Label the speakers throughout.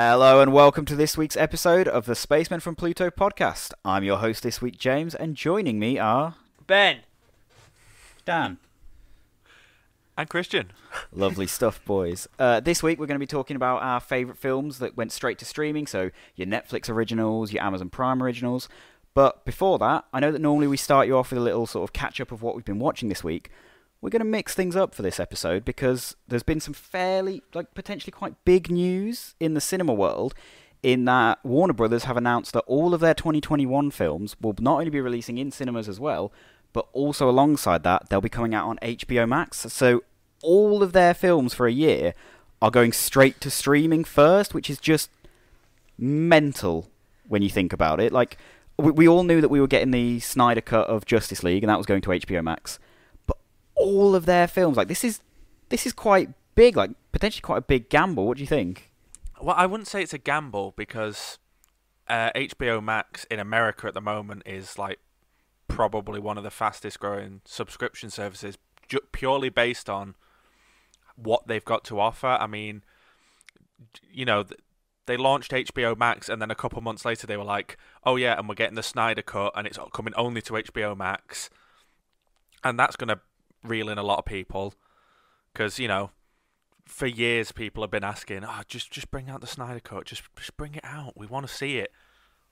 Speaker 1: Hello and welcome to this week's episode of the Spacemen from Pluto podcast. I'm your host this week, James, and joining me are
Speaker 2: Ben.
Speaker 3: Dan.
Speaker 4: And Christian.
Speaker 1: lovely stuff, boys. Uh, this week we're going to be talking about our favourite films that went straight to streaming, so your Netflix originals, your Amazon Prime originals. But before that, I know that normally we start you off with a little sort of catch up of what we've been watching this week. We're going to mix things up for this episode because there's been some fairly, like, potentially quite big news in the cinema world. In that Warner Brothers have announced that all of their 2021 films will not only be releasing in cinemas as well, but also alongside that, they'll be coming out on HBO Max. So all of their films for a year are going straight to streaming first, which is just mental when you think about it. Like, we, we all knew that we were getting the Snyder cut of Justice League, and that was going to HBO Max. But all of their films, like this is this is quite big, like potentially quite a big gamble. What do you think?
Speaker 4: Well, I wouldn't say it's a gamble because uh, HBO Max in America at the moment is like probably one of the fastest growing subscription services, ju- purely based on what they've got to offer. I mean, you know, they launched HBO Max, and then a couple months later they were like, "Oh yeah, and we're getting the Snyder cut, and it's coming only to HBO Max," and that's going to reel in a lot of people because you know, for years people have been asking, "Oh, just just bring out the Snyder cut, just just bring it out. We want to see it."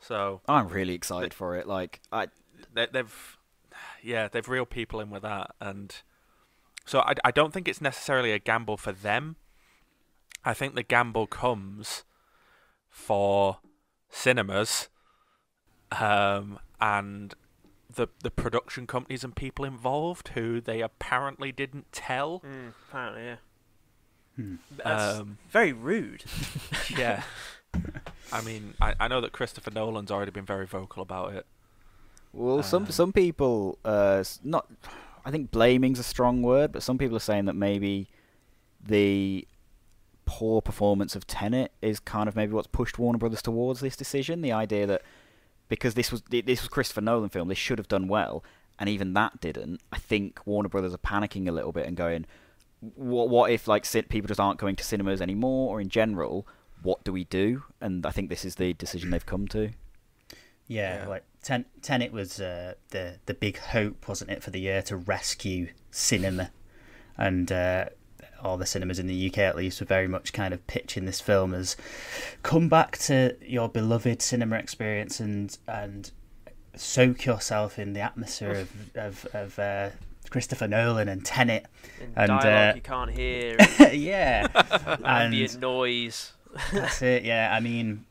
Speaker 4: So
Speaker 1: I'm really excited for it. Like, I
Speaker 4: they, they've, yeah, they've reeled people in with that, and so I I don't think it's necessarily a gamble for them. I think the gamble comes for cinemas um, and the the production companies and people involved who they apparently didn't tell.
Speaker 2: Mm, apparently, yeah.
Speaker 3: Hmm.
Speaker 2: That's
Speaker 4: Um,
Speaker 2: very rude.
Speaker 4: yeah. I mean, I, I know that Christopher Nolan's already been very vocal about it.
Speaker 1: Well, some
Speaker 4: Uh,
Speaker 1: some people, uh, not, I think blaming's a strong word, but some people are saying that maybe the poor performance of Tenet is kind of maybe what's pushed Warner Brothers towards this decision. The idea that because this was this was Christopher Nolan film, this should have done well, and even that didn't. I think Warner Brothers are panicking a little bit and going, "What what if like people just aren't going to cinemas anymore, or in general, what do we do?" And I think this is the decision they've come to.
Speaker 3: Yeah,
Speaker 4: Yeah.
Speaker 3: like Ten- Tenet was uh, the the big hope, wasn't it, for the year to rescue cinema, and uh, all the cinemas in the UK at least were very much kind of pitching this film as come back to your beloved cinema experience and and soak yourself in the atmosphere of of, of uh, Christopher Nolan and Tenet.
Speaker 2: In
Speaker 3: And,
Speaker 2: dialogue
Speaker 3: uh,
Speaker 2: you can't hear,
Speaker 3: yeah,
Speaker 2: ambient
Speaker 3: and
Speaker 2: noise.
Speaker 3: That's it, yeah. I mean,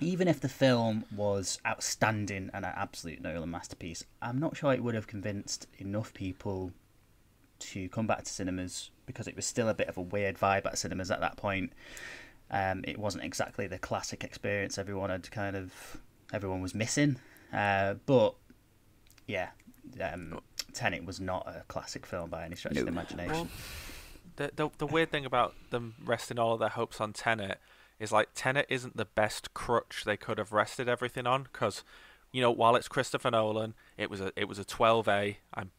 Speaker 3: even if the film was outstanding and an absolute Nolan masterpiece, I'm not sure it would have convinced enough people to come back to cinemas because it was still a bit of a weird vibe at cinemas at that point. Um, it wasn't exactly the classic experience everyone had kind of everyone was missing. Uh, but yeah, um, Tenet was not a classic film by any stretch of the imagination.
Speaker 4: Well, the, the the weird thing about them resting all of their hopes on Tenet is like Tenet isn't the best crutch they could have rested everything on because you know while it's Christopher Nolan, it was a it was a 12A. I'm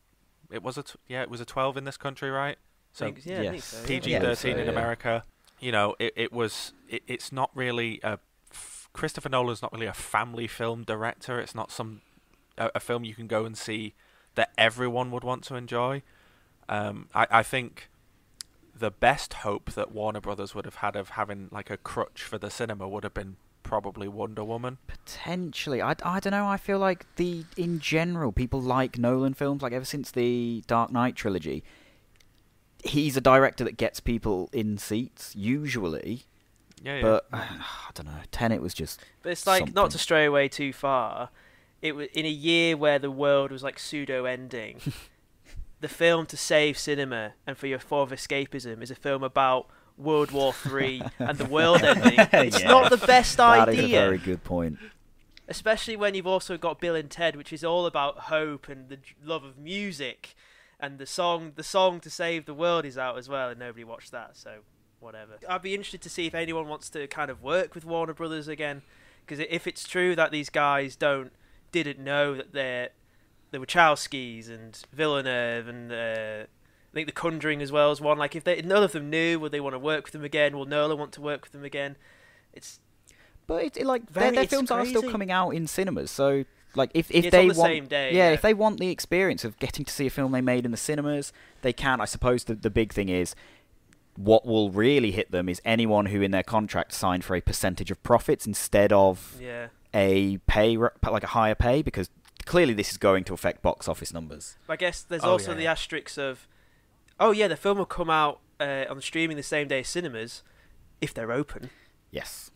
Speaker 4: it was a t- yeah it was a 12 in this country, right? So
Speaker 2: Think- yeah, I
Speaker 1: yes.
Speaker 2: so, yeah.
Speaker 4: PG
Speaker 1: Yeah,
Speaker 4: 13
Speaker 1: so,
Speaker 4: in. America. You know, it, it was it, it's not really a f- Christopher Nolan's not really a family film director. It's not some a, a film you can go and see that everyone would want to enjoy. Um, I, I think the best hope that Warner Brothers would have had of having like a crutch for the cinema would have been probably Wonder Woman.
Speaker 1: Potentially, I, I don't know. I feel like the in general people like Nolan films. Like ever since the Dark Knight trilogy, he's a director that gets people in seats usually.
Speaker 4: Yeah, yeah.
Speaker 1: But I don't know. Tenet was just
Speaker 2: But it's like not to stray away too far. It was in a year where the world was like pseudo ending. the film to save cinema and for your form of escapism is a film about World War Three and the world ending. It's
Speaker 3: Yeah.
Speaker 2: not the best
Speaker 1: that is
Speaker 2: idea.
Speaker 1: a very good point.
Speaker 2: especially when you've also got Bill and Ted, which is all about hope and the love of music, and the song, the song to save the world is out as well, and nobody watched that, so whatever. I'd be interested to see if anyone wants to kind of work with Warner Brothers again, because if it's true that these guys don't didn't know that they're the Wachowskis and Villeneuve and uh, I think the Conjuring as well as one. Like if they none of them knew, would they want to work with them again? Will Nolan want to work with them again? It's
Speaker 1: But it, it, like
Speaker 2: Very-
Speaker 1: their, their
Speaker 2: it's
Speaker 1: films are still coming out in cinemas, so like if if
Speaker 2: It's
Speaker 1: they
Speaker 2: on the
Speaker 1: want,
Speaker 2: same day,
Speaker 1: yeah,
Speaker 2: yeah.
Speaker 1: if they want the experience of getting to see a film they made in the cinemas, they can. I suppose the the big thing is what will really hit them is anyone who in their contract signed for a percentage of profits instead of
Speaker 2: yeah.
Speaker 1: a pay like a higher pay because clearly this is going to affect box office numbers.
Speaker 2: I guess there's
Speaker 4: Oh,
Speaker 2: also
Speaker 4: yeah.
Speaker 2: the asterisks of, oh yeah, the film will come out uh, on streaming the same day as cinemas, if they're open.
Speaker 1: Yes,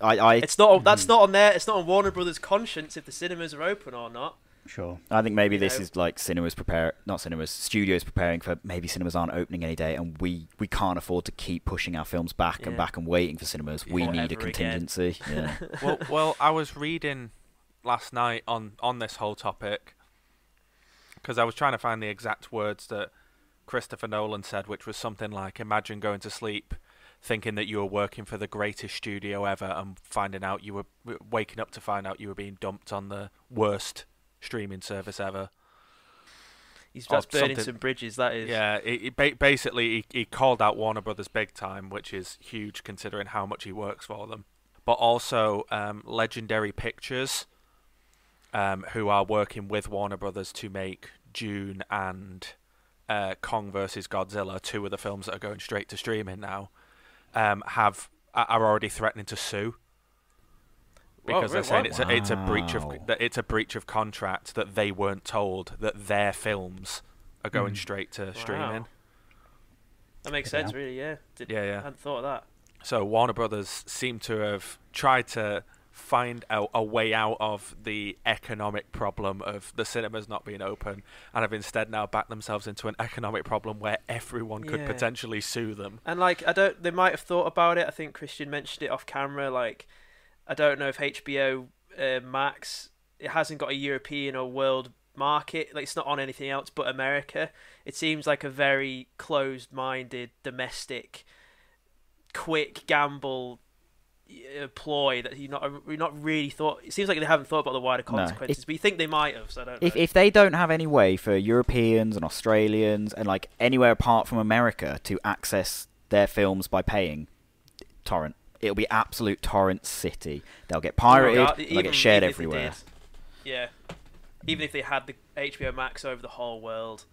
Speaker 1: I I,
Speaker 2: It's not. That's
Speaker 1: Hmm.
Speaker 2: not on there. It's not on Warner Brothers' conscience if the cinemas are open or not.
Speaker 3: Sure.
Speaker 1: I think maybe
Speaker 2: you
Speaker 1: this
Speaker 2: know.
Speaker 1: is like cinemas prepare, not cinemas, studios preparing for maybe cinemas aren't opening any day, and we we can't afford to keep pushing our films back and back and waiting for cinemas. We
Speaker 2: Yeah.
Speaker 1: need a contingency. Yeah.
Speaker 4: well, well, I was reading last night on on this whole topic because I was trying to find the exact words that Christopher Nolan said, which was something like, "Imagine going to sleep." Thinking that you were working for the greatest studio ever, and finding out you were waking up to find out you were being dumped on the worst streaming service ever.
Speaker 2: He's that's burning
Speaker 4: something-
Speaker 2: some bridges. That is.
Speaker 4: Yeah, it, it basically he, he called out Warner Brothers big time, which is huge considering how much he works for them. But also um, Legendary Pictures, um, who are working with Warner Brothers to make Dune and uh, Kong versus Godzilla, two of the films that are going straight to streaming now, um, have are already threatening to sue
Speaker 2: Whoa,
Speaker 4: because they're
Speaker 2: re-
Speaker 4: saying
Speaker 2: what?
Speaker 4: it's a, it's a breach of that it's a breach of contract that they weren't told that their films are going
Speaker 3: Mm.
Speaker 4: straight to streaming.
Speaker 2: That makes
Speaker 3: Yeah.
Speaker 2: sense, really. Yeah. Did,
Speaker 4: Yeah,
Speaker 2: I hadn't thought of that.
Speaker 4: So Warner Brothers seem to have tried to find a, a way out of the economic problem of the cinemas not being open, and have instead now backed themselves into an economic problem where everyone could
Speaker 2: Yeah.
Speaker 4: potentially sue them.
Speaker 2: And like, I don't. They might have thought about it. I think Christian mentioned it off camera. Like, I don't know if HBO uh, Max it hasn't got a European or world market. Like, it's not on anything else but America. It seems like a very closed-minded, domestic, quick gamble ploy that you not you not really thought. It seems like they haven't thought about the wider
Speaker 1: No,
Speaker 2: consequences. but you think they might have. So I don't know.
Speaker 1: if if they don't have any way for Europeans and Australians and like anywhere apart from America to access their films by paying torrent, it'll be absolute torrent city. They'll get pirated.
Speaker 2: Oh my God,
Speaker 1: they'll get shared
Speaker 2: if
Speaker 1: everywhere.
Speaker 2: did, Yeah. Even if they had the HBO Max over the whole world,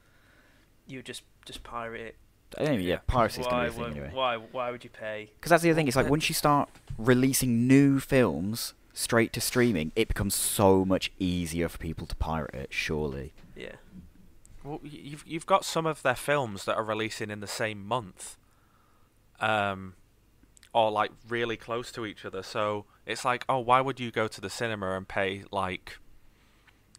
Speaker 2: you just just pirate it.
Speaker 1: I don't even, yeah, piracy's gonna be a thing
Speaker 2: would
Speaker 1: anyway.
Speaker 2: why why would you pay?
Speaker 1: Because that's the other thing. It's like once you start releasing new films straight to streaming, it becomes so much easier for people to pirate it. Surely.
Speaker 2: Yeah.
Speaker 4: Well, you've you've got some of their films that are releasing in the same month, um, or like really close to each other. So it's like, oh, why would you go to the cinema and pay like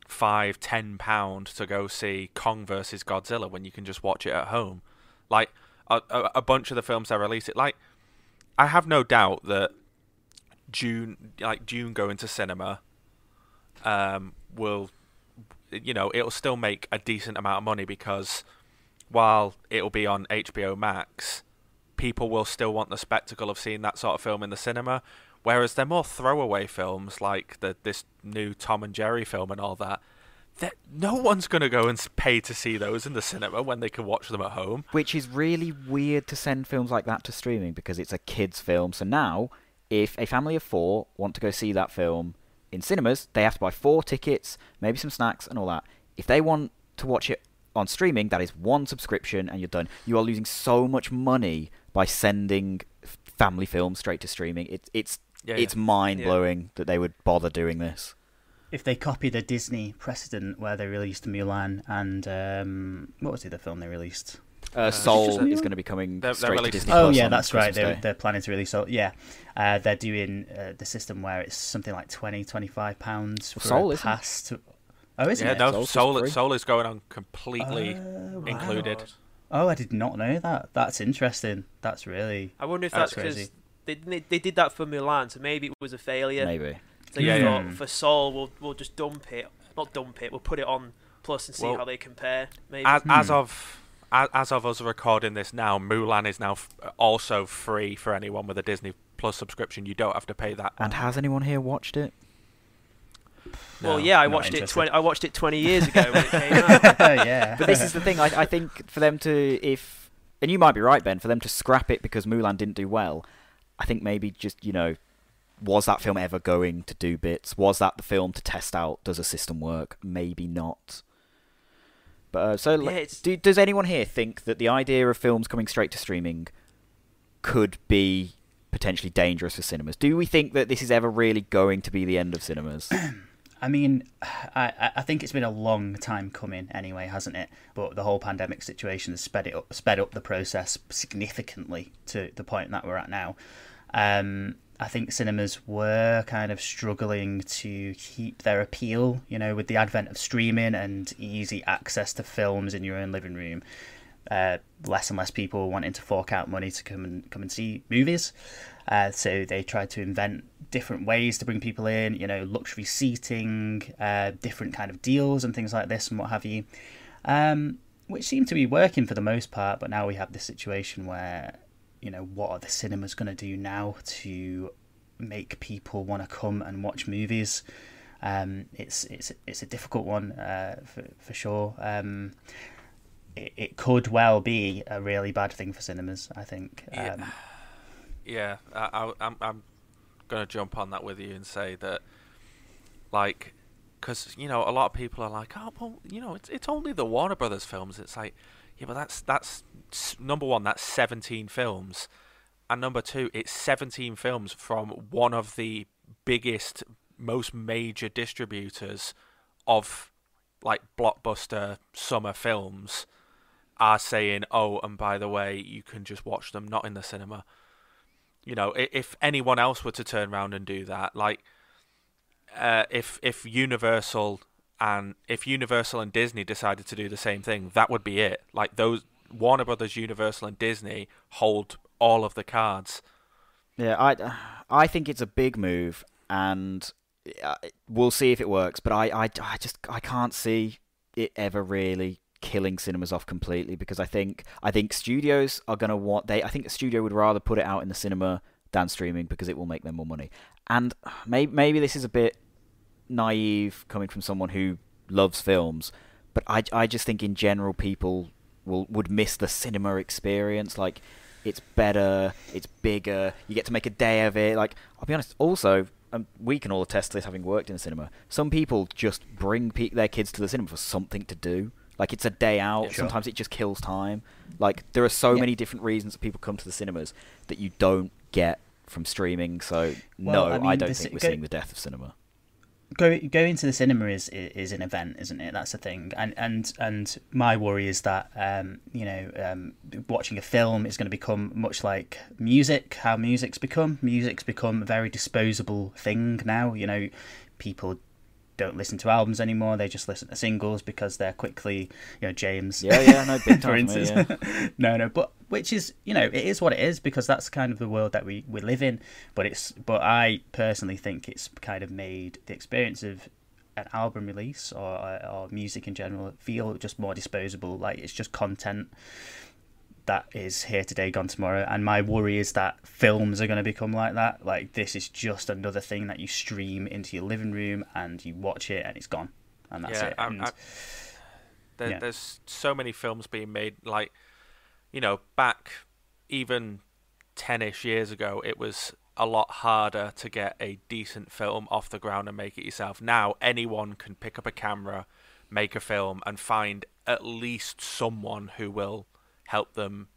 Speaker 4: five, ten pound to go see Kong versus Godzilla when you can just watch it at home? Like a, a, bunch of the films that release it, like I have no doubt that Dune, like Dune going to cinema, um, will you know, it'll still make a decent amount of money because while it'll be on HBO Max, people will still want the spectacle of seeing that sort of film in the cinema. Whereas they're more throwaway films like the this new Tom and Jerry film and all that. That no one's gonna go and pay to see those in the cinema when they can watch them at home.
Speaker 1: Which is really weird to send films like that to streaming because it's a kids' film. So now, if a family of four want to go see that film in cinemas, they have to buy four tickets, maybe some snacks and all that. If they want to watch it on streaming, that is one subscription and you're done. You are losing so much money by sending family films straight to streaming. It, it's
Speaker 4: Yeah,
Speaker 1: it's
Speaker 4: yeah.
Speaker 1: mind blowing that they would bother doing this.
Speaker 3: If they copy the Disney precedent where they released Mulan and um, what was it the other film they released?
Speaker 1: Uh,
Speaker 4: just
Speaker 1: Soul
Speaker 3: a-
Speaker 1: is going to be coming
Speaker 4: They're- they're
Speaker 1: straight to Disney
Speaker 3: Oh
Speaker 1: Plus
Speaker 3: yeah,
Speaker 1: on
Speaker 3: that's right. They're, they're planning to release. Soul. yeah, uh, they're doing uh, the system where it's something like 20 25 pounds for
Speaker 1: Soul,
Speaker 3: a
Speaker 1: isn't it?
Speaker 3: pass to. Oh, isn't
Speaker 4: yeah,
Speaker 3: it?
Speaker 4: no, Soul,
Speaker 1: free.
Speaker 4: Soul is going on completely
Speaker 3: Oh, wow.
Speaker 4: included.
Speaker 3: Oh, I did not know that. That's interesting. That's really.
Speaker 2: I wonder if
Speaker 3: That's
Speaker 2: that's because they, they they did that for Mulan, so maybe it was a failure.
Speaker 1: Maybe.
Speaker 2: So
Speaker 4: Yeah,
Speaker 2: you
Speaker 4: yeah.
Speaker 2: for Soul, we'll we'll just dump it, not dump it. We'll put it on Plus and see
Speaker 4: Well,
Speaker 2: how they compare. Maybe.
Speaker 4: As, as
Speaker 3: Hmm.
Speaker 4: of as, as of us recording this now, Mulan is now f- also free for anyone with a Disney Plus subscription. You don't have to pay that.
Speaker 1: And has anyone here watched it?
Speaker 2: Well, yeah, I
Speaker 3: not
Speaker 2: watched it. Twenty. I watched it twenty years ago when it came out.
Speaker 3: yeah.
Speaker 1: But this is the thing. I, I think for them to, if, and you might be right, Ben, for them to scrap it because Mulan didn't do well, I think maybe just you know, was that film ever going to do bits? Was that the film to test out does a system work? Maybe not. But uh, so,
Speaker 2: Yeah,
Speaker 1: like, do, does anyone here think that the idea of films coming straight to streaming could be potentially dangerous for cinemas? Do we think that this is ever really going to be the end of cinemas?
Speaker 3: I mean, I, I- think it's been a long time coming anyway, hasn't it? But the whole pandemic situation has sped it up, sped up the process significantly to the point that we're at now. Um, I think cinemas were kind of struggling to keep their appeal, you know, with the advent of streaming and easy access to films in your own living room. Uh, less and less people wanting to fork out money to come and come and see movies. Uh, so they tried to invent different ways to bring people in, you know, luxury seating, uh, different kind of deals and things like this and what have you, um, which seemed to be working for the most part. But now we have this situation where, you know, what are the cinemas going to do now to make people want to come and watch movies? Um, it's it's it's a difficult one uh, for for sure. Um, it, it could well be a really bad thing for cinemas. I think.
Speaker 4: Yeah.
Speaker 3: Um,
Speaker 4: Yeah, I, I, I'm I'm gonna jump on that with you and say that, like, because you know a lot of people are like, oh well, you know, it's it's only the Warner Brothers films. It's like, yeah, but that's that's number one, that's 17 films, and number two, it's 17 films from one of the biggest, most major distributors of like blockbuster summer films are saying, oh, and by the way, you can just watch them not in the cinema. You know, if anyone else were to turn around and do that, like uh, if if Universal and if Universal and Disney decided to do the same thing, that would be it. Like those Warner Brothers, Universal, and Disney hold all of the cards.
Speaker 1: Yeah, I, I think it's a big move, and uh, we'll see if it works. But I, I, I just I can't see it ever really killing cinemas off completely because I think I think studios are gonna want they I think a studio would rather put it out in the cinema than streaming because it will make them more money. And maybe maybe this is a bit naive coming from someone who loves films, but I, I just think in general people will would miss the cinema experience. Like it's better, it's bigger. You get to make a day of it. Like I'll be honest. Also, um, we can all attest to this, having worked in the cinema. Some people just bring pe- their kids to the cinema for something to do. Like it's a day out.
Speaker 4: Yeah, sure.
Speaker 1: Sometimes it just kills time. Like there are so
Speaker 3: Yeah.
Speaker 1: many different reasons that people come to the cinemas that you don't get from streaming. So
Speaker 3: Well,
Speaker 1: no,
Speaker 3: I
Speaker 1: I, don't think we're
Speaker 3: go-
Speaker 1: seeing the death of cinema.
Speaker 3: Go going to the cinema is is an event, isn't it? That's the thing. And and and my worry is that um, you know um, watching a film is going to become much like music. How music's become. Music's become a very disposable thing now. You know, people don't listen to albums anymore. They just listen to singles because they're quickly, you know, James.
Speaker 1: Yeah, yeah, no, big time for me,
Speaker 3: instance. no, no, but which is you know it is what it is because that's kind of the world that we, we live in. But it's but I personally think it's kind of made the experience of an album release or uh, or music in general feel just more disposable. Like it's just content that is here today, gone tomorrow. And my worry is that films are going to become like that. Like this is just another thing that you stream into your living room and you watch it and it's gone, and that's
Speaker 4: yeah,
Speaker 3: it.
Speaker 4: I-
Speaker 3: And-
Speaker 4: I- there,
Speaker 3: Yeah.
Speaker 4: there's so many films being made. Like, you know, back even ten-ish years ago, it was a lot harder to get a decent film off the ground and make it yourself. Now anyone can pick up a camera, make a film, and find at least someone who will help them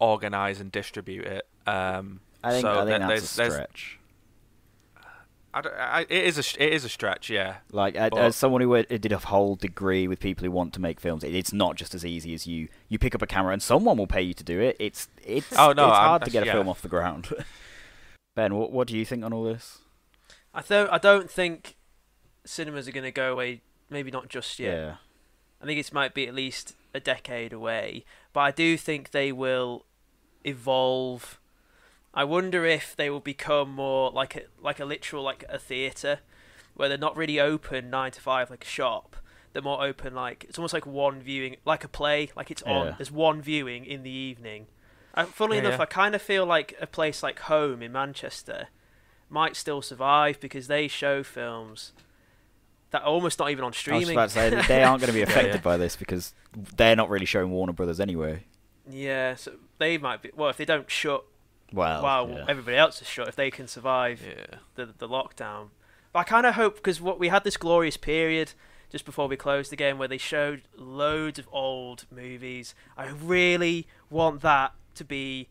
Speaker 4: organize and distribute it. Um,
Speaker 1: I think
Speaker 4: so
Speaker 1: I think that's a stretch.
Speaker 4: I don't- I- it is a it is a stretch, yeah.
Speaker 1: Like
Speaker 4: But-
Speaker 1: as someone who did a whole degree with people who want to make films, it, it's not just as easy as you you pick up a camera and someone will pay you to do it. It's it's
Speaker 4: Oh, no,
Speaker 1: it's
Speaker 4: I'm-
Speaker 1: hard to get a
Speaker 4: yeah.
Speaker 1: film off the ground. ben, what what do you think on all this?
Speaker 2: I don't. I don't think cinemas are going to go away. Maybe not just yet.
Speaker 1: Yeah,
Speaker 2: I think it might be at least a decade away, but I do think they will evolve. I wonder if they will become more like a like a literal like a theater, where they're not really open nine to five like a shop. They're more open like it's almost like one viewing, like a play, like it's on.
Speaker 1: Yeah.
Speaker 2: There's one viewing in the evening. And funnily
Speaker 4: Yeah,
Speaker 2: enough,
Speaker 4: yeah.
Speaker 2: I kind of feel like a place like Home in Manchester might still survive because they show films that are almost not even on
Speaker 1: I was
Speaker 2: streaming.
Speaker 1: about to say they aren't going to be affected
Speaker 4: yeah.
Speaker 1: by this because they're not really showing Warner Brothers anyway.
Speaker 2: yeah, so they might be. Well, if they don't shut
Speaker 1: Well,
Speaker 2: while
Speaker 1: yeah.
Speaker 2: everybody else is shut, if they can survive
Speaker 4: Yeah.
Speaker 2: the the lockdown. But I kind of hope because what we had this glorious period just before we closed the game where they showed loads of old movies. I really want that to be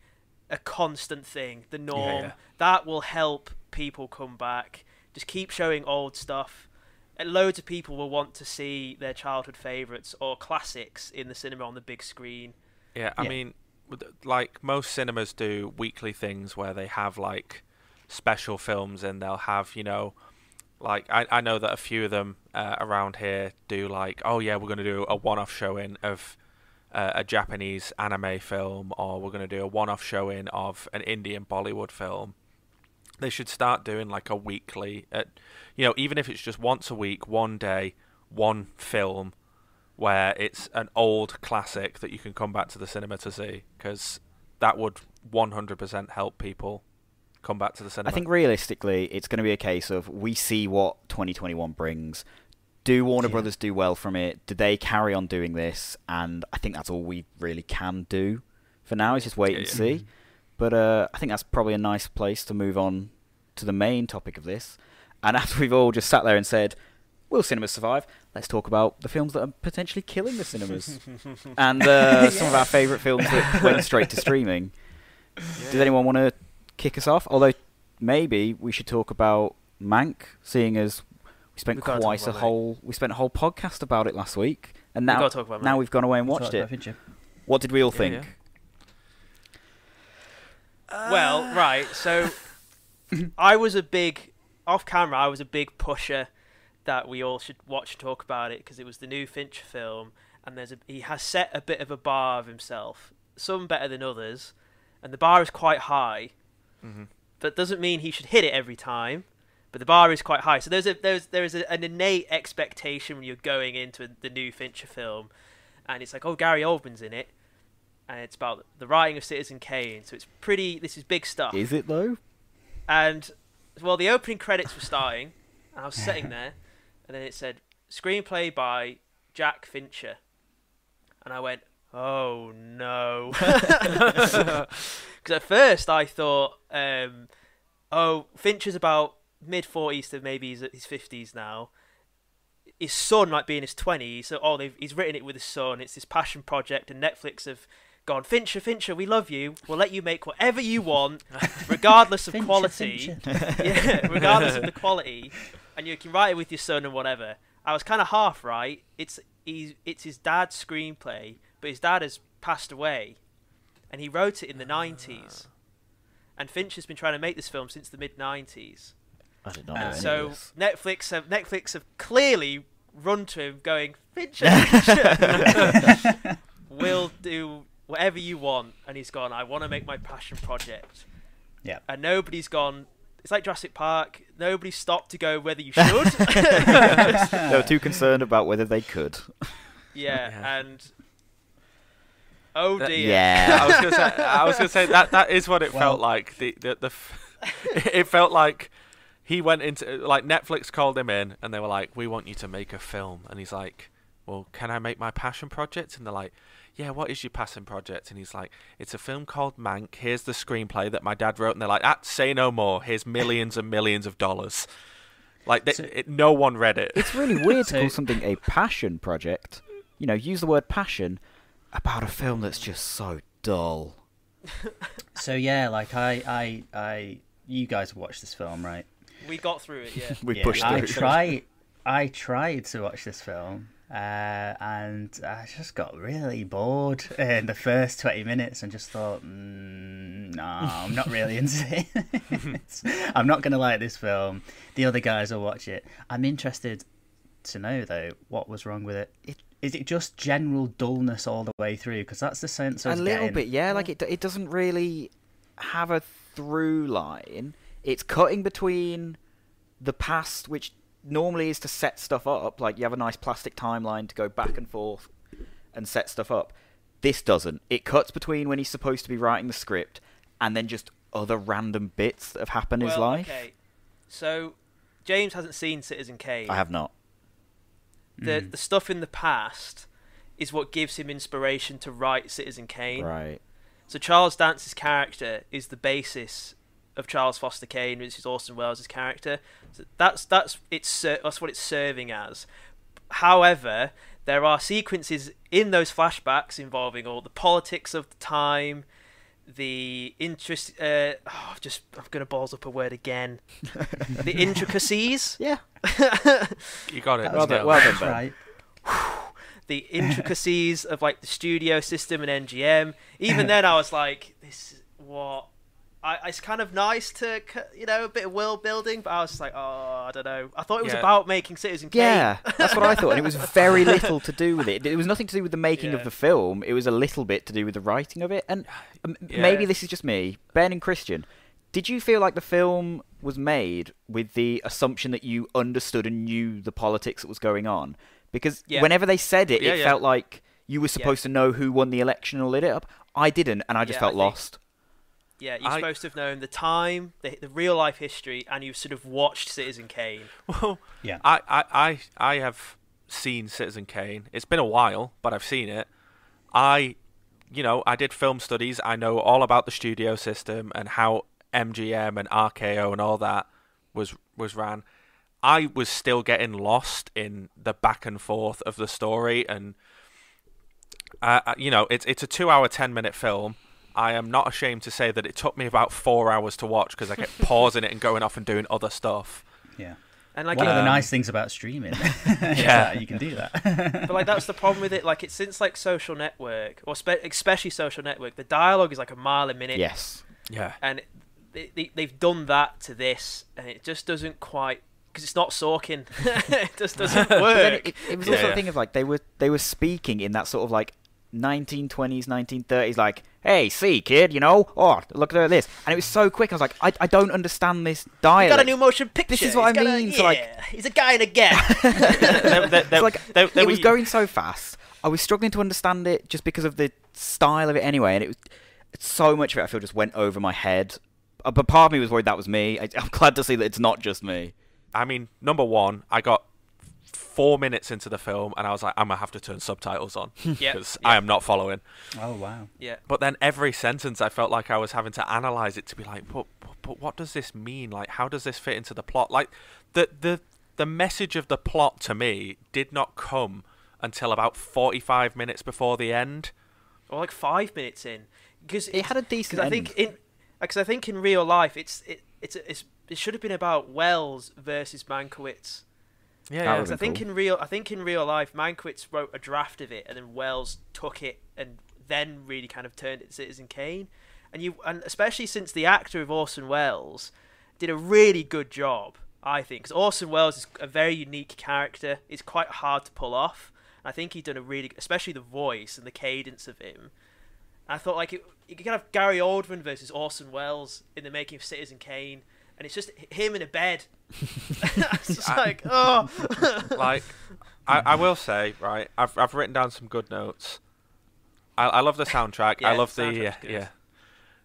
Speaker 2: a constant thing, the norm.
Speaker 4: yeah.
Speaker 2: That will help people come back. Just keep showing old stuff. And loads of people will want to see their childhood favourites or classics in the cinema on the big screen.
Speaker 4: Yeah, I
Speaker 3: Yeah.
Speaker 4: mean, with the- like most cinemas do weekly things where they have like special films and they'll have, you know, like I, I know that a few of them uh, around here do like, oh yeah, we're going to do a one-off showing of uh, a Japanese anime film or we're going to do a one-off showing of an Indian Bollywood film. They should start doing like a weekly, uh, you know, even if it's just once a week, one day, one film where it's an old classic that you can come back to the cinema to see because that would 100% help people come back to the cinema.
Speaker 1: I think realistically, it's going to be a case of we see what 2021 brings. Do Warner
Speaker 3: Yeah.
Speaker 1: Brothers do well from it? Do they carry on doing this? And I think that's all we really can do for now. Is just wait
Speaker 4: Yeah,
Speaker 1: and
Speaker 4: yeah.
Speaker 1: see. But uh, I think that's probably a nice place to move on to the main topic of this. And after we've all just sat there and said, "Will cinemas survive?" Let's talk about the films that are potentially killing the cinemas and uh, some of our favourite films that went straight to streaming. Does anyone want to kick us off? Although maybe we should talk about Mank, seeing as we spent
Speaker 2: We've
Speaker 1: quite a
Speaker 2: about Mank.
Speaker 1: whole we spent a whole podcast about it last week, and
Speaker 2: We've
Speaker 1: now
Speaker 2: gotta talk about
Speaker 1: now we've gone away and watched
Speaker 3: Talked about
Speaker 1: it. What did we all
Speaker 4: Yeah,
Speaker 1: think?
Speaker 4: yeah.
Speaker 2: Well, right. So I was a big off camera. I was a big pusher that we all should watch and talk about it because it was the new Fincher film, and there's a he has set a bit of a bar of himself. Some better than others, and the bar is quite high.
Speaker 4: hmm
Speaker 2: That doesn't mean he should hit it every time, but the bar is quite high. So there's a there's there is a, an innate expectation when you're going into the new Fincher film, and it's like, oh, Gary Oldman's in it, and it's about the writing of Citizen Kane. So it's pretty. This is big stuff.
Speaker 1: Is it though?
Speaker 2: And well, the opening credits were starting, and I was sitting there, and then it said screenplay by Jack Fincher, and I went, "Oh no!" Because at first I thought, um, "Oh, Fincher's about mid forties to maybe he's at his fifties now." His son might be in his twenties, so oh, they've, he's written it with his son. It's his passion project, and Netflix have gone, Fincher, Fincher, we love you. We'll let you make whatever you want, regardless of
Speaker 3: Fincher,
Speaker 2: quality
Speaker 3: Fincher.
Speaker 2: yeah, regardless of the quality, and you can write it with your son and whatever. I was kind of half right. It's he's it's his dad's screenplay, but his dad has passed away, and he wrote it in the nineties. And Finch has been trying to make this film since the mid nineties.
Speaker 1: I did not
Speaker 3: Uh,
Speaker 1: know. any of
Speaker 2: So
Speaker 1: this.
Speaker 2: Netflix have Netflix have clearly run to him, going Fincher, Fincher, we'll do whatever you want, and he's gone. I want to make my passion project.
Speaker 3: Yeah.
Speaker 2: And nobody's gone. It's like Jurassic Park. Nobody stopped to go whether you should.
Speaker 1: they were too concerned about whether they could.
Speaker 2: yeah,
Speaker 4: Yeah.
Speaker 2: and oh
Speaker 4: That-
Speaker 2: dear.
Speaker 1: Yeah.
Speaker 4: I was gonna say, I was gonna say that that is what it
Speaker 3: Well-
Speaker 4: felt like. The the, the it felt like he went into like Netflix called him in and they were like, "We want you to make a film," and he's like, "Well, can I make my passion project?" And they're like. Yeah, what is your passion project? And he's like, it's a film called Mank. Here's the screenplay that my dad wrote. And they're like, ah, say no more. Here's millions and millions of dollars. Like, they,
Speaker 3: So-
Speaker 4: it, no one read it.
Speaker 1: It's really weird to call something a passion project. You know, use the word passion about a film that's just so dull.
Speaker 3: So yeah, like I, I, I, you guys watched this film, right?
Speaker 2: We got through it. Yeah.
Speaker 1: We
Speaker 3: yeah,
Speaker 1: pushed
Speaker 3: I
Speaker 1: through.
Speaker 3: tried. I tried to watch this film, uh, and I just got really bored in the first twenty minutes, and just thought, mm, "No, I'm not really into it. I'm not gonna like this film." The other guys will watch it. I'm interested to know though what was wrong with it. it is it just general dullness all the way through? Because that's the sense I
Speaker 1: a
Speaker 3: was A
Speaker 1: little
Speaker 3: getting.
Speaker 1: bit, yeah. Like it, it doesn't really have a through line. It's cutting between the past, which normally is to set stuff up. Like you have a nice plastic timeline to go back and forth and set stuff up. This doesn't. It cuts between when he's supposed to be writing the script and then just other random bits that have happened in his life.
Speaker 2: okay. So James hasn't seen Citizen Kane.
Speaker 1: I have not.
Speaker 2: the
Speaker 3: Mm.
Speaker 2: the stuff in the past is what gives him inspiration to write Citizen Kane.
Speaker 1: Right.
Speaker 2: So Charles Dance's character is the basis of Charles Foster Kane, which is Orson Welles' character. So that's that's it's ser- that's what it's serving as. However, there are sequences in those flashbacks involving all the politics of the time, the interest. Uh, oh, I've just I'm gonna balls up a word again. the intricacies.
Speaker 1: Yeah.
Speaker 4: You got it.
Speaker 3: That
Speaker 1: Well done- well done,
Speaker 3: right.
Speaker 2: the intricacies of like the studio system and MGM. Even then, I was like, "This is what." I, it's kind of nice to, you know, a bit of world building, but I was just like, oh, I don't know. I thought it was
Speaker 4: Yeah.
Speaker 2: about making Citizen Kane.
Speaker 1: Yeah, that's what I thought, and it was very little to do with it. It was nothing to do with the making
Speaker 2: Yeah.
Speaker 1: of the film. It was a little bit to do with the writing of it. And um,
Speaker 4: Yeah.
Speaker 1: maybe this is just me, Ben and Christian. Did you feel like the film was made with the assumption that you understood and knew the politics that was going on? Because whenever they said it, it felt like you were supposed to know who won the election or lit it up. I didn't, and I just felt
Speaker 2: I think-
Speaker 1: lost.
Speaker 2: Yeah, you're
Speaker 4: I-
Speaker 2: supposed to have known the time, the, the real life history, and you've sort of watched Citizen Kane.
Speaker 4: Well,
Speaker 3: Yeah.
Speaker 4: I, I, I, I have seen Citizen Kane. It's been a while, but I've seen it. I, you know, I did film studies. I know all about the studio system and how MGM and RKO and all that was was ran. I was still getting lost in the back and forth of the story, and uh, uh, you know, it's it's a two-hour, ten-minute film. I am not ashamed to say that it took me about four hours to watch because I kept pausing it and going off and doing other stuff.
Speaker 3: Yeah.
Speaker 2: And like,
Speaker 3: One
Speaker 2: it-
Speaker 3: of the
Speaker 4: um,
Speaker 3: nice things about streaming.
Speaker 4: Yeah.
Speaker 3: yeah. You can do that.
Speaker 2: but like that's the problem with it. Like it's since like Social Network, or spe- especially Social Network, the dialogue is like a mile a minute.
Speaker 1: Yes.
Speaker 4: Yeah.
Speaker 2: and they, they, they've done that to this, and it just doesn't quite because it's not Sorkin. it just doesn't work.
Speaker 1: it, it was also
Speaker 4: yeah.
Speaker 1: a thing of like they were they were speaking in that sort of like 1920s, 1930s, like, "Hey, see, kid, you know, oh, look at this," and it was so quick. I was like, I, I don't understand this
Speaker 2: He
Speaker 1: dialect.
Speaker 2: got a new motion picture.
Speaker 1: This is what
Speaker 2: He's
Speaker 1: I
Speaker 2: got a-
Speaker 1: mean, so, like-
Speaker 2: he's a guy in a gap.
Speaker 4: There- there- there-
Speaker 1: like
Speaker 4: there- there
Speaker 1: it was
Speaker 4: were-
Speaker 1: going so fast. I was struggling to understand it just because of the style of it anyway, and it was so much of it. I feel just went over my head. But part of me was worried that was me. I, I'm glad to see that it's not just me.
Speaker 4: I mean, number one, I got four minutes into the film and I was like, I'm gonna have to turn subtitles on
Speaker 2: Yeah,
Speaker 4: because
Speaker 2: yeah.
Speaker 4: I am not following.
Speaker 3: oh wow.
Speaker 2: yeah,
Speaker 4: But then every sentence, I felt like I was having to analyze it to be like, but, but, but what does this mean? Like, how does this fit into the plot? Like, the the the message of the plot to me did not come until about 45 minutes before the end.
Speaker 2: or like five minutes in, because
Speaker 1: It had a decent
Speaker 2: Because I think in, because I think in real life, it's it it's, it's it should have been about Welles versus Mankiewicz.
Speaker 4: Yeah, yeah.
Speaker 2: I think
Speaker 1: cool.
Speaker 2: in real, I think in real life, Mankiewicz wrote a draft of it, and then Welles took it and then really kind of turned it to Citizen Kane. And you, and especially since the actor of Orson Welles did a really good job, I think. Because Orson Welles is a very unique character. It's quite hard to pull off. I think he'd done a really, especially the voice and the cadence of him. I thought like it, you could have Gary Oldman versus Orson Welles in the making of Citizen Kane, and it's just him in a bed. it's just
Speaker 4: I-
Speaker 2: like, oh.
Speaker 4: like I, I will say right I've, I've written down some good notes I, I love the soundtrack I love
Speaker 2: the
Speaker 4: the
Speaker 2: soundtrack's
Speaker 4: uh, yeah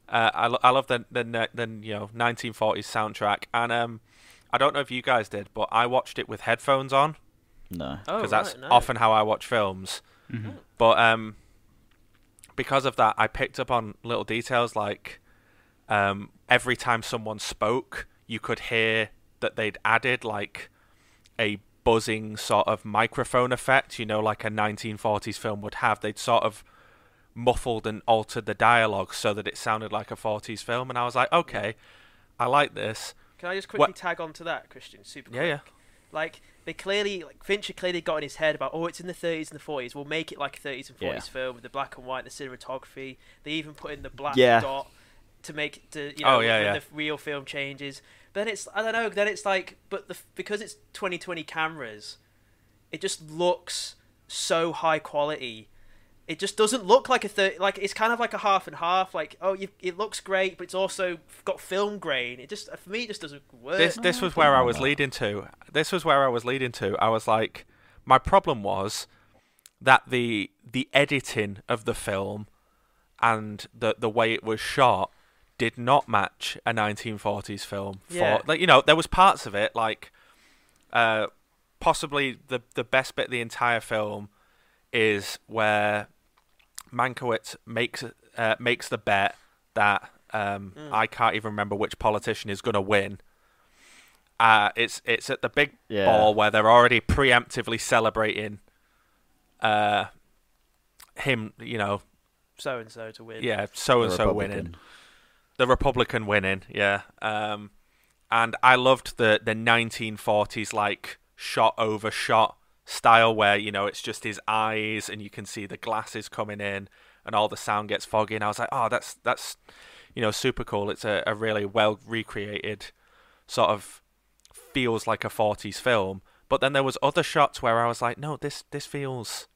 Speaker 4: uh, I, lo- I love the, the ne- the you know 1940s soundtrack and um I don't know if you guys did but I watched it with headphones on
Speaker 1: No.
Speaker 2: Oh,
Speaker 4: because that's
Speaker 2: no.
Speaker 4: often how I watch films
Speaker 3: mm-hmm.
Speaker 4: but um because of that I picked up on little details like um every time someone spoke you could hear that they'd added like a buzzing sort of microphone effect, you know, like a 1940s film would have. They'd sort of muffled and altered the dialogue so that it sounded like a 40s film, and I was like, okay, I like this.
Speaker 2: Can I just quickly
Speaker 4: What-
Speaker 2: tag on to that, Christian? Super
Speaker 4: Yeah,
Speaker 2: quick.
Speaker 4: yeah.
Speaker 2: Like they clearly, like Fincher clearly got in his head about, oh, it's in the 30s and the 40s. We'll make it like a 30s and 40s
Speaker 1: Yeah.
Speaker 2: film with the black and white, the cinematography. They even put in the black
Speaker 1: Yeah.
Speaker 2: dot to make to you oh, know
Speaker 4: Oh, yeah, yeah.
Speaker 2: the real film changes. But then it's I don't know. Then it's like, but the because it's 2020 cameras, it just looks so high quality. It just doesn't look like a third. Like it's kind of like a half and half. Like oh, you, it looks great, but it's also got film grain. It just for me, it just doesn't work.
Speaker 4: This this was where I was leading to. This was where I was leading to. I was like, my problem was that the the editing of the film and the the way it was shot did not match a 1940s film. For
Speaker 2: Yeah.
Speaker 4: like you know, there was parts of it like uh, possibly the the best bit of the entire film is where Mankiewicz makes uh, makes the bet that um,
Speaker 2: Mm.
Speaker 4: I can't even remember which politician is going to win. Uh, it's it's at the big
Speaker 1: Yeah.
Speaker 4: ball where they're already preemptively celebrating uh, him, you know,
Speaker 2: So and so to win.
Speaker 4: yeah, so and so winning
Speaker 1: Republican.
Speaker 4: The Republican winning, yeah. Um, and I loved the the 1940s like shot over shot style where you know it's just his eyes and you can see the glasses coming in and all the sound gets foggy. And I was like, oh, that's that's you know super cool. It's a, a really well recreated sort of feels like a 40s film. But then there was other shots where I was like, no, this this feels.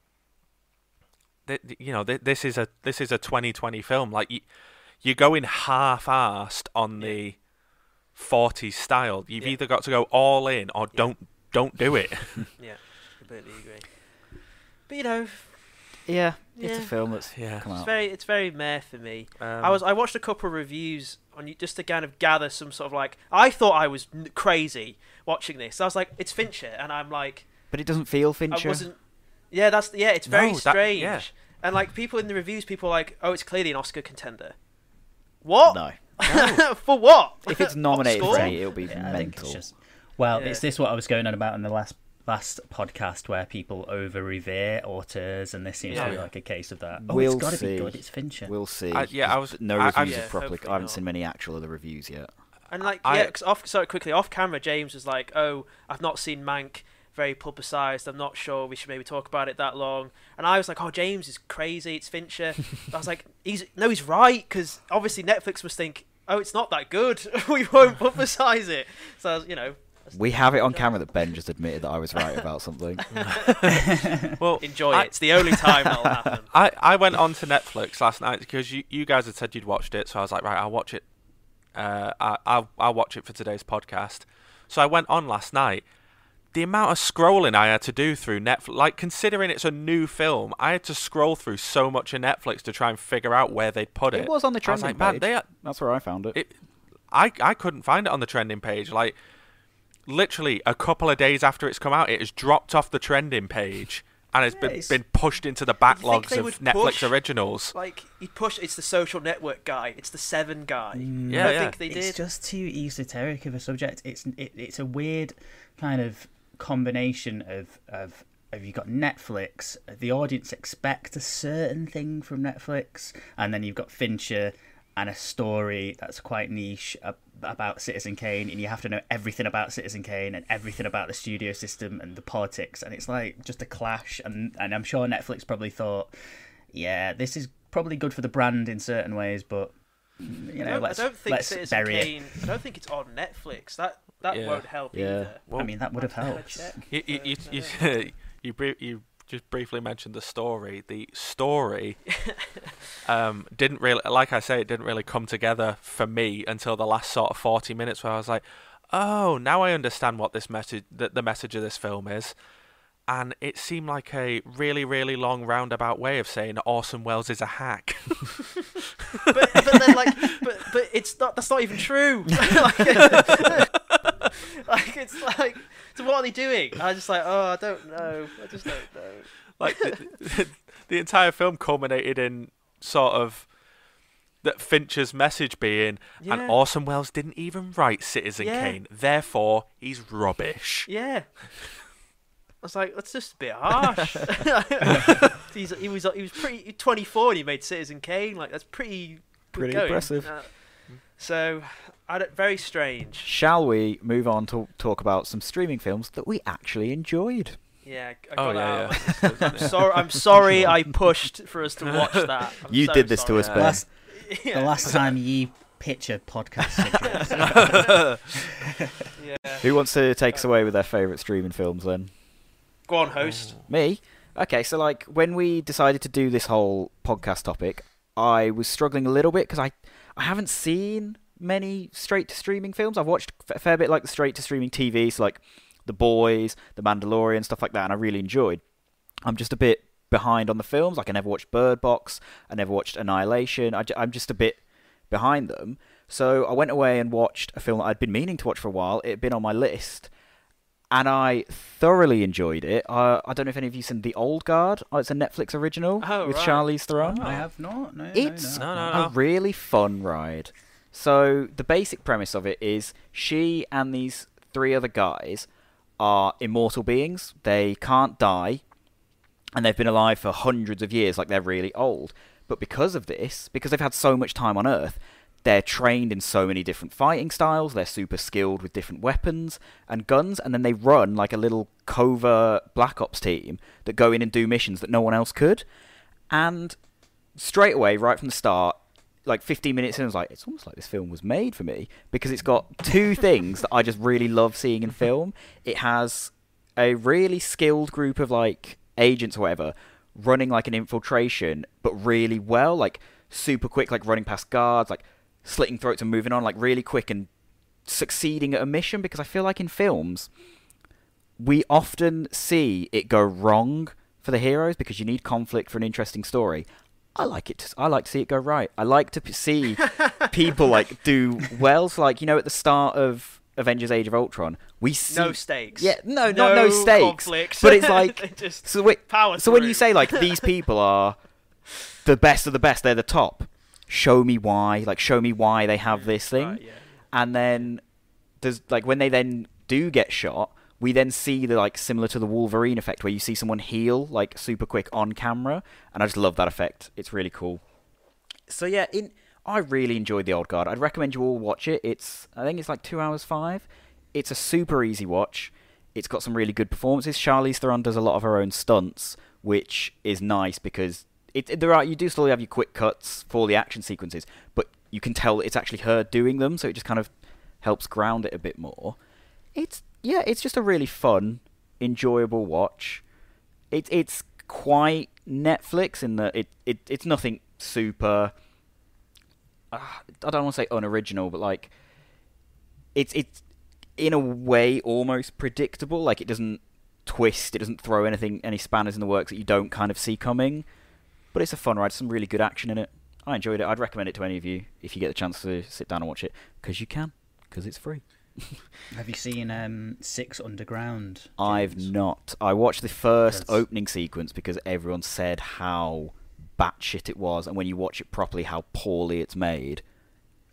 Speaker 4: You know, th- this is a this is a 2020 film. Like you, you're going half-assed on the 40s style. You've
Speaker 2: Yeah.
Speaker 4: either got to go all in or
Speaker 2: Yeah.
Speaker 4: don't don't do it.
Speaker 2: Yeah, completely agree. But you know,
Speaker 1: Yeah, it's a film that's
Speaker 4: yeah.
Speaker 1: come
Speaker 2: it's
Speaker 1: out.
Speaker 2: very it's very meh for me.
Speaker 4: Um,
Speaker 2: I was I watched a couple of reviews on you just to kind of gather some sort of like I thought I was n- crazy watching this. I was like, it's Fincher, and I'm like,
Speaker 1: But it doesn't feel
Speaker 2: I
Speaker 1: Fincher.
Speaker 2: wasn't. Yeah, that's yeah. It's very
Speaker 4: No, that-
Speaker 2: strange.
Speaker 4: yeah.
Speaker 2: And like people in the reviews, people are like, oh, it's clearly an Oscar contender. What?
Speaker 1: No.
Speaker 2: for what?
Speaker 1: If it's nominated
Speaker 2: score?
Speaker 1: for any, it'll be
Speaker 3: Yeah,
Speaker 1: mental.
Speaker 3: it's just well,
Speaker 2: Yeah.
Speaker 3: is this what I was going on about in the last last podcast where people over revere auteurs, and this seems to be
Speaker 4: Yeah.
Speaker 3: like a case of that. Oh,
Speaker 1: We'll
Speaker 3: it's got to
Speaker 1: see.
Speaker 3: be good. It's Fincher.
Speaker 1: We'll see.
Speaker 4: I- yeah, I was-
Speaker 1: no
Speaker 4: I- I-
Speaker 1: reviews
Speaker 2: Yeah,
Speaker 1: of properly. I haven't
Speaker 2: not.
Speaker 1: seen many actual other reviews yet.
Speaker 2: And like,
Speaker 4: I-
Speaker 2: yeah, 'cause off sorry, quickly off camera, James was like, "Oh, I've not seen Mank, very publicised. I'm not sure we should maybe talk about it that long." And I was like, "Oh, James is crazy. It's Fincher." I was like, "He's no, he's right because obviously Netflix must think, oh, it's not that good. we won't publicise it." So you know,
Speaker 1: We have it on camera that Ben just admitted that I was right about something.
Speaker 4: well,
Speaker 2: enjoy
Speaker 4: I-
Speaker 2: it. It's the only time that'll happen.
Speaker 4: I, I went on to Netflix last night because you, you guys had said you'd watched it, so I was like, right, I'll watch it. Uh, I, I'll I'll watch it for today's podcast. So I went on last night. The amount of scrolling I had to do through Netflix, like considering it's a new film, I had to scroll through so much of Netflix to try and figure out where they'd put it.
Speaker 1: It was on the trending
Speaker 4: like, man,
Speaker 1: page.
Speaker 4: they are,
Speaker 1: That's where I found it.
Speaker 4: it, I I couldn't find it on the trending page. Like literally a couple of days after it's come out, it has dropped off the trending page and it's
Speaker 3: Yeah,
Speaker 4: been been pushed into the backlogs of Netflix
Speaker 2: push-
Speaker 4: originals.
Speaker 2: Like you push, it's the social network guy. It's the Seven guy.
Speaker 4: Yeah,
Speaker 2: I
Speaker 4: yeah.
Speaker 2: think they
Speaker 3: it's just too esoteric of a subject. It's it, it's a weird kind of combination of of of you got Netflix, the audience expect a certain thing from Netflix, and then you've got Fincher and a story that's quite niche about Citizen Kane, and you have to know everything about Citizen Kane and everything about the studio system and the politics, and it's like just a clash. And and I'm sure Netflix probably thought, yeah, this is probably good for the brand in certain ways, but you
Speaker 2: I
Speaker 3: know,
Speaker 2: don't,
Speaker 3: let's
Speaker 2: I don't think
Speaker 3: let's
Speaker 2: Citizen
Speaker 3: bury it.
Speaker 2: Kane. I don't think it's on Netflix. That that
Speaker 4: Yeah.
Speaker 2: won't help
Speaker 1: Yeah.
Speaker 2: either.
Speaker 4: Well,
Speaker 3: I mean, that would have helped.
Speaker 2: check.
Speaker 4: you you you, you,
Speaker 2: I don't know.
Speaker 4: you, bri- you just briefly mentioned the story. The story um, didn't really, like I say, it didn't really come together for me until the last sort of forty minutes, where I was like, "Oh, now I understand what this message, the, the message of this film is." And it seemed like a really, really long roundabout way of saying Orson Welles is a hack.
Speaker 2: but, but then like but but it's not that's not even true like, like, it's like so what are they doing i just like oh i don't know i just don't know
Speaker 4: like the, the entire film culminated in sort of that Fincher's message being,
Speaker 2: Yeah.
Speaker 4: and Orson Welles didn't even write Citizen
Speaker 2: Yeah.
Speaker 4: Kane, therefore he's rubbish.
Speaker 2: yeah I was like, that's just a bit harsh. He's, he was he was pretty 24 and he made Citizen Kane. Like that's pretty good
Speaker 1: Pretty
Speaker 2: going.
Speaker 1: impressive.
Speaker 2: Uh, so, I don't, very strange.
Speaker 1: Shall we move on to talk about some streaming films that we actually enjoyed?
Speaker 2: Yeah, I
Speaker 4: Oh,
Speaker 2: got
Speaker 4: yeah,
Speaker 2: out.
Speaker 4: yeah.
Speaker 2: I'm sorry. I'm sorry. I pushed for us to watch that. I'm
Speaker 1: You
Speaker 2: so
Speaker 1: did this to us,
Speaker 4: Yeah.
Speaker 1: Ben.
Speaker 3: Last,
Speaker 2: Yeah.
Speaker 3: The last time you pitch a podcast.
Speaker 2: Yeah.
Speaker 1: Who wants to take us away with their favourite streaming films then?
Speaker 2: Go on, host. Oh.
Speaker 1: Me? Okay, so like when we decided to do this whole podcast topic, I was struggling a little bit because I I haven't seen many straight to streaming films. I've watched a fair bit like the straight to streaming TV, so like The Boys, The Mandalorian, stuff like that, and I really enjoyed. I'm just a bit behind on the films. Like I never watched Bird Box, I never watched Annihilation. I, am just a bit behind them. So I went away and watched a film that I'd been meaning to watch for a while. It had been on my list, and I thoroughly enjoyed it. Uh, I don't know if any of you seen The Old Guard. Oh, it's a Netflix original
Speaker 2: Oh,
Speaker 1: with
Speaker 2: right.
Speaker 1: Charlize Theron.
Speaker 3: I have not. No,
Speaker 1: It's
Speaker 3: no,
Speaker 4: No,
Speaker 3: no.
Speaker 4: no,
Speaker 1: a really fun ride. So the basic premise of it is she and these three other guys are immortal beings. They can't die, and they've been alive for hundreds of years, like they're really old. But because of this, because they've had so much time on Earth, they're trained in so many different fighting styles. They're super skilled with different weapons and guns, and then they run like a little covert Black Ops team that go in and do missions that no one else could. And straight away, right from the start, like 15 minutes in, I was like, it's almost like this film was made for me because it's got two things that I just really love seeing in film. It has a really skilled group of like agents or whatever running like an infiltration, but really well, like super quick, like running past guards, like slitting throats and moving on, like really quick and succeeding at a mission. Because I feel like in films, we often see it go wrong for the heroes because you need conflict for an interesting story. I like it. To, I like to see it go right. I like to see people like do well. So, like you know, at the start of Avengers: Age of Ultron, we see
Speaker 2: No stakes.
Speaker 1: Yeah, no, not no stakes.
Speaker 2: conflicts.
Speaker 1: But it's like
Speaker 2: just
Speaker 1: so. Wait,
Speaker 2: power
Speaker 1: so when you say like these people are the best of the best, they're the top. Show me why. Like show me why they have this thing.
Speaker 2: Right, yeah.
Speaker 1: And then there's like when they then do get shot, we then see the like similar to the Wolverine effect where you see someone heal like super quick on camera, and I just love that effect. It's really cool. So yeah, in I really enjoyed the Old Guard. I'd recommend you all watch it. It's I think it's like two hours five. It's a super easy watch. It's got some really good performances. Charlize Theron does a lot of her own stunts, which is nice because it there are you do still have your quick cuts for the action sequences, but you can tell it's actually her doing them, so it just kind of helps ground it a bit more. It's yeah, it's just a really fun, enjoyable watch. It it's quite Netflix in that it, it it's nothing super. Uh, I don't want to say unoriginal, but like it's it's in a way almost predictable. Like it doesn't twist, it doesn't throw anything any spanners in the works that you don't kind of see coming. But it's a fun ride. Some really good action in it. I enjoyed it. I'd recommend it to any of you if you get the chance to sit down and watch it because you can because it's free.
Speaker 3: Have you seen um, Six Underground?
Speaker 1: I've not. I watched the first
Speaker 3: That's-
Speaker 1: opening sequence because everyone said how batshit it was, and when you watch it properly, how poorly it's made.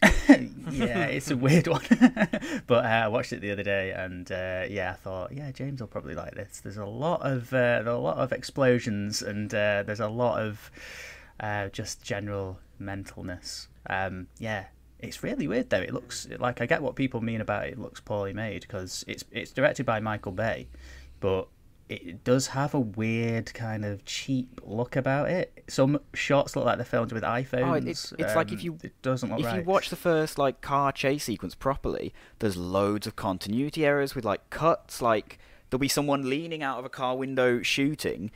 Speaker 3: yeah, it's a weird one. but uh, I watched it the other day, and uh, yeah, I thought, yeah, James will probably like this. There's a lot of uh, a lot of explosions, and uh, there's a lot of uh, just general mentalness. Um, yeah, it's really weird though. It looks like I get what people mean about it. It looks poorly made because it's it's directed by Michael Bay, but it does have a weird kind of cheap look about it. Some shots look like they're filmed with iPhones.
Speaker 1: Oh, it's- it's like if
Speaker 3: Um,
Speaker 1: you-
Speaker 3: it doesn't look
Speaker 1: if
Speaker 3: right.
Speaker 1: you watch the first like car chase sequence properly, there's loads of continuity errors with like cuts. Like there'll be someone leaning out of a car window shooting.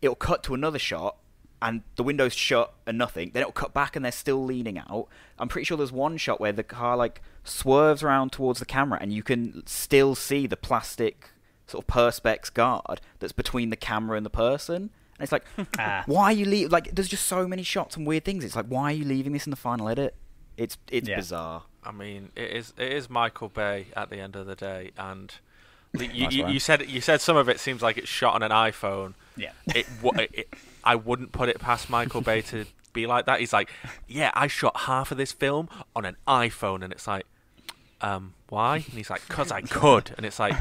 Speaker 1: It'll cut to another shot, and the window's shut and nothing. Then it'll cut back, and they're still leaning out. I'm pretty sure there's one shot where the car like swerves around towards the camera, and you can still see the plastic sort of perspex guard that's between the camera and the person. And it's like,
Speaker 3: Ah.
Speaker 1: why are you leave? Like, there's just so many shots and weird things. It's like, why are you leaving this in the final edit? It's it's
Speaker 3: Yeah.
Speaker 1: bizarre.
Speaker 4: I mean, it is it is Michael Bay at the end of the day, and the- you,
Speaker 1: Nice
Speaker 4: you, you said you said some of it seems like it's shot on an iPhone.
Speaker 3: Yeah.
Speaker 4: It, wa- it I wouldn't put it past Michael Bay to be like that. He's like, yeah, I shot half of this film on an iPhone, and it's like, um, why? And he's like, cause I could, and it's like,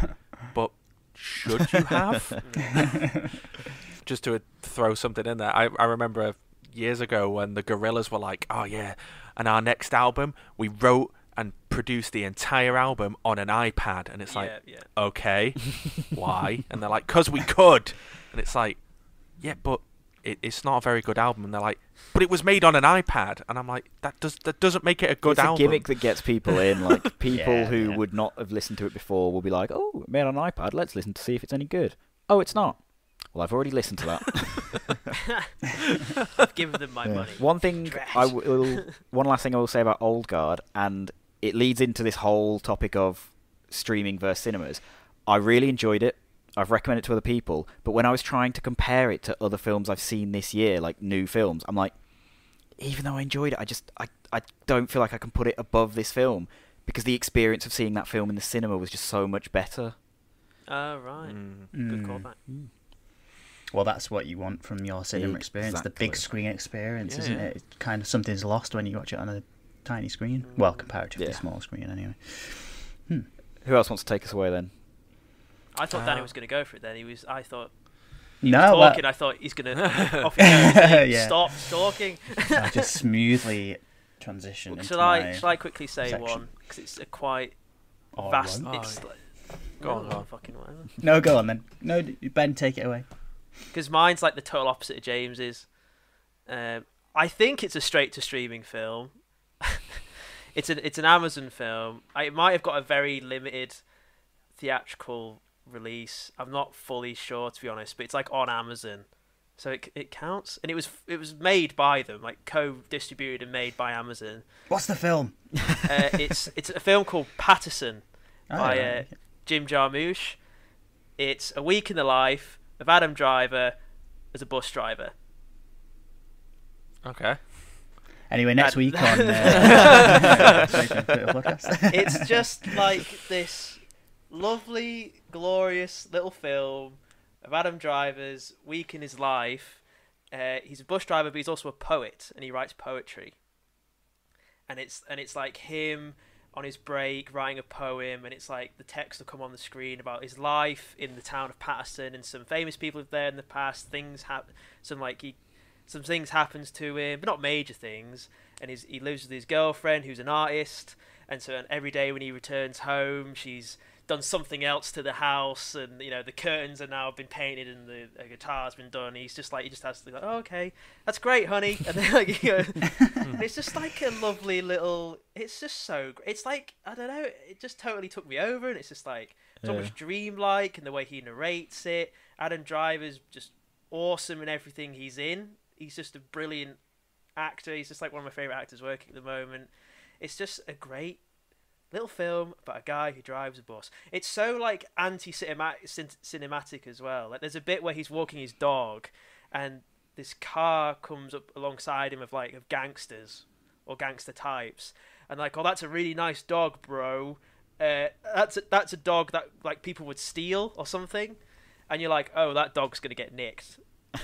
Speaker 4: but should you have? Just to throw something in there, I I remember years ago when the Gorillaz were like, oh yeah, and our next album we wrote and produced the entire album on an iPad, and it's like,
Speaker 2: yeah, yeah.
Speaker 4: okay, why? And they're like, cause we could, and it's like, yeah, but it, it's not a very good album. And they're like, but it was made on an iPad, and I'm like, that does that doesn't make it a good
Speaker 1: it's
Speaker 4: album.
Speaker 1: It's a gimmick that gets people in. Like people
Speaker 3: Yeah,
Speaker 1: who
Speaker 3: yeah.
Speaker 1: would not have listened to it before will be like, "Oh, made on an iPad. Let's listen to see if it's any good." Oh, it's not. Well, I've already listened to that.
Speaker 2: I've given them my
Speaker 1: Yeah.
Speaker 2: money.
Speaker 1: One thing
Speaker 2: Trash.
Speaker 1: I will, one last thing I will say about Old Guard, and it leads into this whole topic of streaming versus cinemas. I really enjoyed it. I've recommended it to other people, but when I was trying to compare it to other films I've seen this year, like new films, I'm like, even though I enjoyed it, I just I, I don't feel like I can put it above this film because the experience of seeing that film in the cinema was just so much better.
Speaker 2: Oh right,
Speaker 4: Mm.
Speaker 2: good
Speaker 3: Mm.
Speaker 2: callback.
Speaker 3: Well, that's what you want from your cinema experience, the big screen experience,
Speaker 4: Yeah,
Speaker 3: isn't
Speaker 4: yeah.
Speaker 3: it? It's kind of something's lost when you watch it on a tiny screen. Well,
Speaker 2: Mm.
Speaker 3: comparatively
Speaker 1: Yeah.
Speaker 3: small screen, anyway.
Speaker 1: Who else wants to take us away then?
Speaker 2: I thought Danny
Speaker 4: Uh,
Speaker 2: was going to go for it. Then he was. I thought he
Speaker 3: No,
Speaker 2: was
Speaker 3: well,
Speaker 2: talking. I thought he's going to off he goes.
Speaker 3: Yeah.
Speaker 2: Stop talking.
Speaker 3: I just smoothly transition into
Speaker 2: shall
Speaker 3: my
Speaker 2: I? Shall I quickly say
Speaker 3: section.
Speaker 2: one? Because it's a quite
Speaker 3: All
Speaker 2: vast.
Speaker 4: Oh,
Speaker 2: It's
Speaker 4: yeah.
Speaker 2: like,
Speaker 4: Go on,
Speaker 2: no,
Speaker 4: go on.
Speaker 2: fucking whatever.
Speaker 3: No, go on then. No, Ben, take it away.
Speaker 2: Because mine's like the total opposite of James's. Um, I think it's a straight to streaming film. it's an it's an Amazon film. I, it might have got a very limited theatrical release. I'm not fully sure to be honest, but it's like on Amazon, so it it counts. And it was it was made by them, like co-distributed and made by Amazon.
Speaker 3: What's the film?
Speaker 2: Uh, it's it's a film called Paterson
Speaker 3: Oh,
Speaker 2: by uh. Jim Jarmusch. It's a week in the life of Adam Driver as a bus driver.
Speaker 4: Okay.
Speaker 3: Anyway, next
Speaker 2: That-
Speaker 3: week on uh,
Speaker 2: it's just like this lovely, glorious little film of Adam Driver's week in his life. Uh, he's a bus driver, but he's also a poet, and he writes poetry. And it's and it's like him on his break writing a poem, and it's like the text will come on the screen about his life in the town of Paterson, and some famous people there in the past. Things happen, some like he, some things happens to him, but not major things. And he's, he lives with his girlfriend, who's an artist, and so every day when he returns home, she's done something else to the house, and you know the curtains are now been painted and the, the guitar's been done. He's just like he just has to be like, oh, okay, that's great, honey, and then like you know, and it's just like a lovely little. It's just so. It's like I don't know. It just totally took me over, and it's just like it's
Speaker 1: Yeah.
Speaker 2: much dreamlike, and the way he narrates it. Adam Driver's just awesome in everything he's in. He's just a brilliant actor. He's just like one of my favorite actors working at the moment. It's just a great little film about a guy who drives a bus. It's so like anti-cinematic as well. Like there's a bit where he's walking his dog, and this car comes up alongside him of like of gangsters or gangster types, and like, oh, that's a really nice dog, bro. Uh, that's a, that's a dog that like people would steal or something, and you're like, oh, that dog's gonna get nicked,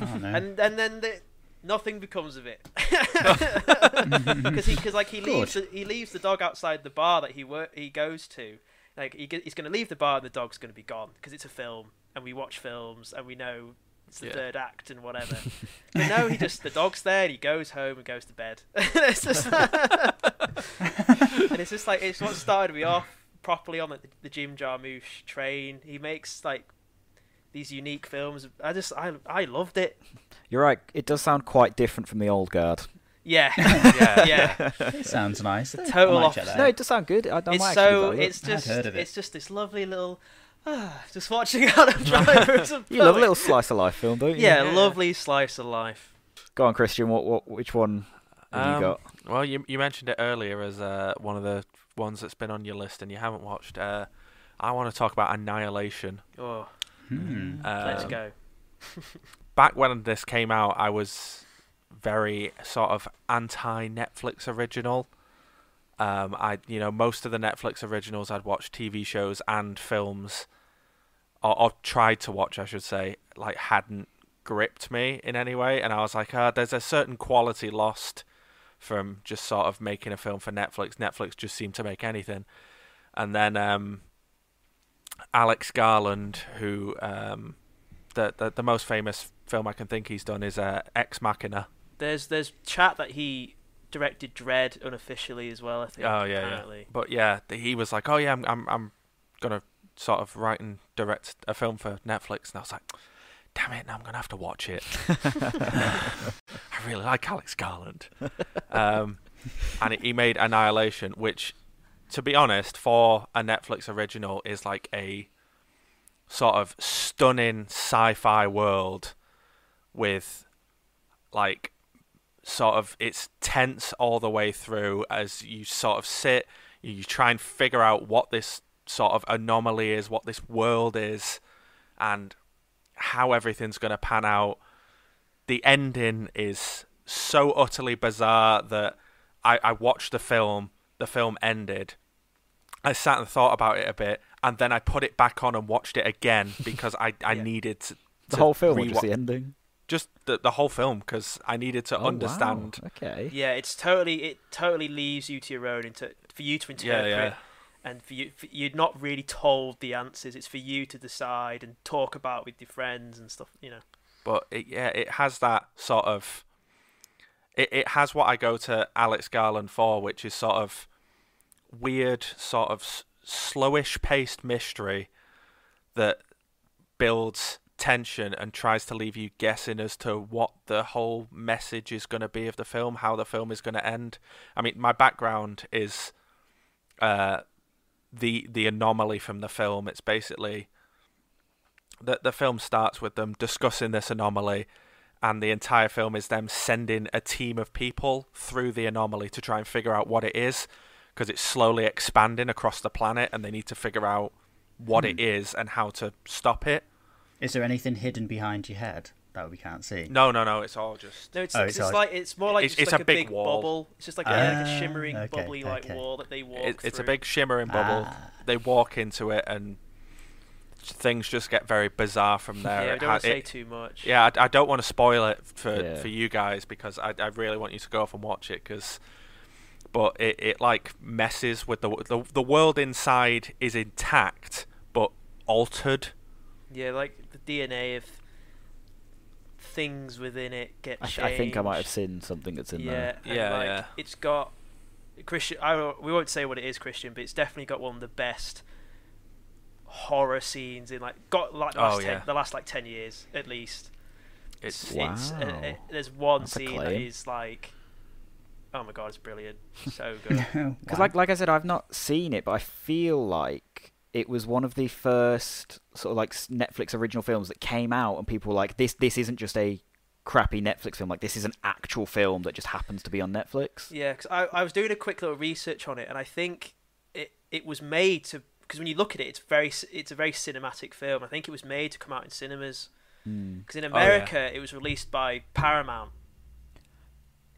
Speaker 3: Oh, no.
Speaker 2: and and then the, nothing becomes of it. Because he because like he leaves the, he leaves the dog outside the bar that he wor- he goes to. Like he, he's going to leave the bar and the dog's going to be gone because it's a film and we watch films and we know it's the
Speaker 4: Yeah.
Speaker 2: third act and whatever. But no he just the dog's there and he goes home and goes to bed. It's just and it's just like it's what started me off properly on the, the Jim Jarmusch train. He makes like these unique films I just I I loved it
Speaker 1: You're right. It does sound quite different from the old guard.
Speaker 2: yeah
Speaker 4: Yeah.
Speaker 2: yeah
Speaker 3: It sounds nice.
Speaker 2: The
Speaker 3: I
Speaker 2: total
Speaker 3: might check
Speaker 2: opposite.
Speaker 3: that
Speaker 1: No, it does sound good. I, I might
Speaker 2: it's so it's just
Speaker 3: heard of it.
Speaker 2: it's just this lovely little ah, just watching Adam Driver as a
Speaker 1: You love a little slice of life film, don't you?
Speaker 2: yeah,
Speaker 4: Yeah.
Speaker 2: lovely slice of life.
Speaker 1: Go on, Christian. What, what, which one have
Speaker 4: Um,
Speaker 1: you got?
Speaker 4: Well, you you mentioned it earlier as uh, one of the ones that's been on your list and you haven't watched. Uh, I want to talk about Annihilation.
Speaker 2: Oh,
Speaker 3: Hmm.
Speaker 2: let's
Speaker 4: Um,
Speaker 2: go.
Speaker 4: Back when this came out, I was very sort of anti Netflix original. Um, I you know most of the Netflix originals I'd watched TV shows and films, or, or tried to watch, I should say, like hadn't gripped me in any way, and I was like, uh, there's a certain quality lost from just sort of making a film for Netflix. Netflix just seemed to make anything, and then um, Alex Garland, who um, the, the the most famous film I can think he's done is uh, Ex Machina.
Speaker 2: There's there's chat that he directed Dredd unofficially as well. I think.
Speaker 4: Oh yeah,
Speaker 2: apparently.
Speaker 4: yeah. But yeah, he was like, "Oh yeah, I'm I'm I'm gonna sort of write and direct a film for Netflix," and I was like, "Damn it, now I'm gonna have to watch it." I really like Alex Garland, um, and he made Annihilation, which, to be honest, for a Netflix original, is like a sort of stunning sci-fi world with like sort of it's tense all the way through as you sort of sit you try and figure out what this sort of anomaly is what this world is and how everything's going to pan out. The ending is so utterly bizarre that I, I watched the film the film ended I sat and thought about it a bit, and then I put it back on and watched it again because I, I
Speaker 2: Yeah.
Speaker 4: needed to,
Speaker 1: The
Speaker 4: to
Speaker 1: whole film or just the ending?
Speaker 4: just the, the whole film because I needed to
Speaker 1: Oh,
Speaker 4: understand.
Speaker 1: wow. Okay.
Speaker 2: Yeah, it's totally it totally leaves you to your own into for you to interpret
Speaker 4: Yeah, yeah.
Speaker 2: and for you for, you're not really told the answers. It's for you to decide and talk about with your friends and stuff. You know.
Speaker 4: But it, yeah, it has that sort of. It it has what I go to Alex Garland for, which is sort of weird, sort of slowish paced mystery that builds tension and tries to leave you guessing as to what the whole message is going to be of the film, how the film is going to end. I mean, my background is uh, the the anomaly from the film. It's basically the the film starts with them discussing this anomaly, and the entire film is them sending a team of people through the anomaly to try and figure out what it is, because it's slowly expanding across the planet, and they need to figure out what it is and how to stop it.
Speaker 3: Is there anything hidden behind your head that we can't see?
Speaker 4: No, no, no. It's all just
Speaker 2: No, it's,
Speaker 3: Oh,
Speaker 2: it's,
Speaker 3: it's
Speaker 2: just
Speaker 3: like-
Speaker 2: like it's more like
Speaker 4: It's-
Speaker 2: just
Speaker 4: it's
Speaker 2: like
Speaker 4: a
Speaker 2: a
Speaker 4: big
Speaker 2: big,
Speaker 4: wall.
Speaker 2: bubble. It's just like, a, like a
Speaker 3: Ah,
Speaker 2: shimmering,
Speaker 3: okay,
Speaker 2: bubbly like
Speaker 3: okay.
Speaker 2: wall that they walk
Speaker 4: it, it's a big shimmering bubble.
Speaker 3: Ah.
Speaker 4: They walk into it, and things just get very bizarre from there.
Speaker 2: Yeah, I don't
Speaker 4: ha-
Speaker 2: want to say
Speaker 4: it-
Speaker 2: too much.
Speaker 4: Yeah, I, I don't want to spoil it for,
Speaker 1: Yeah.
Speaker 4: for you guys because I, I really want you to go off and watch it because, but it, it like messes with the, the the world inside is intact but altered.
Speaker 2: Yeah, like the DNA of things within it get
Speaker 1: I, th-
Speaker 2: changed.
Speaker 1: I think I might have seen something that's in
Speaker 2: yeah,
Speaker 1: there.
Speaker 2: and,
Speaker 4: Yeah,
Speaker 2: like,
Speaker 4: yeah.
Speaker 2: It's got Christian. I we won't say what it is, Christian, but it's definitely got one of the best horror scenes in like got like the
Speaker 4: Oh,
Speaker 2: last, ten,
Speaker 4: yeah.
Speaker 2: the last like ten years at least.
Speaker 4: It's
Speaker 2: it's uh,
Speaker 1: Wow.
Speaker 2: uh, there's one
Speaker 1: That's
Speaker 2: scene that is like, oh my god, it's brilliant, so good.
Speaker 1: Because
Speaker 3: Wow.
Speaker 1: like like I said, I've not seen it, but I feel like it was one of the first sort of like Netflix original films that came out, and people were like, "This this isn't just a crappy Netflix film. Like this is an actual film that just happens to be on Netflix."
Speaker 2: Yeah, because I, I was doing a quick little research on it, and I think it it was made to because when you look at it, it's very it's a very cinematic film. I think it was made to come out in cinemas
Speaker 1: Hmm.
Speaker 2: because in
Speaker 4: yeah.
Speaker 2: America it was released by Paramount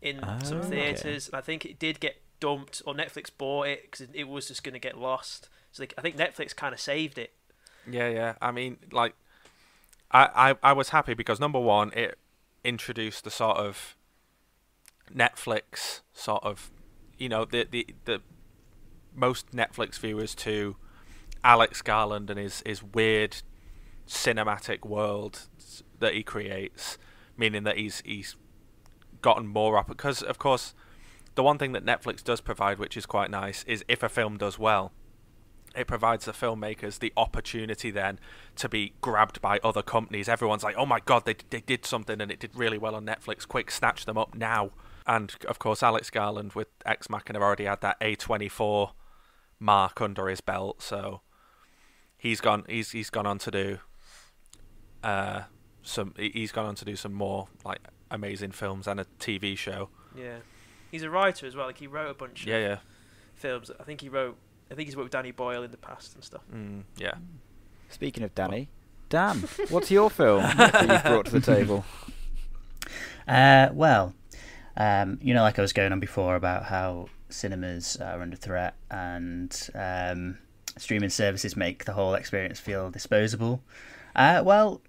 Speaker 2: in some
Speaker 1: Oh, okay.
Speaker 2: theaters, and I think it did get dumped or Netflix bought it because it was just going to get lost. So they, I think Netflix kind of saved it.
Speaker 4: yeah, yeah. I mean, like, I, I I was happy because number one, it introduced the sort of Netflix sort of, you know, the the the most Netflix viewers to Alex Garland and his his weird cinematic world that he creates, meaning that he's he's gotten more up because of course the one thing that Netflix does provide, which is quite nice, is if a film does well, it provides the filmmakers the opportunity then to be grabbed by other companies. Everyone's like, "Oh my god, they they did something and it did really well on Netflix. Quick, snatch them up now!" And of course, Alex Garland with Ex Machina already had that A24 mark under his belt, so he's gone. He's he's gone on to do uh some. he- He's gone on to do some more like amazing films and a TV show.
Speaker 2: Yeah, he's a writer as well. Like he wrote a bunch
Speaker 4: Yeah,
Speaker 2: of
Speaker 4: yeah,
Speaker 2: films. I think he wrote. I think he's worked with Danny Boyle in the past and stuff.
Speaker 4: mm, yeah.
Speaker 1: Speaking of Danny, Dan, what's your film that you've brought to the table?
Speaker 3: Uh, well, um, you know, like I was going on before about how cinemas are under threat and um, streaming services make the whole experience feel disposable. Uh, well,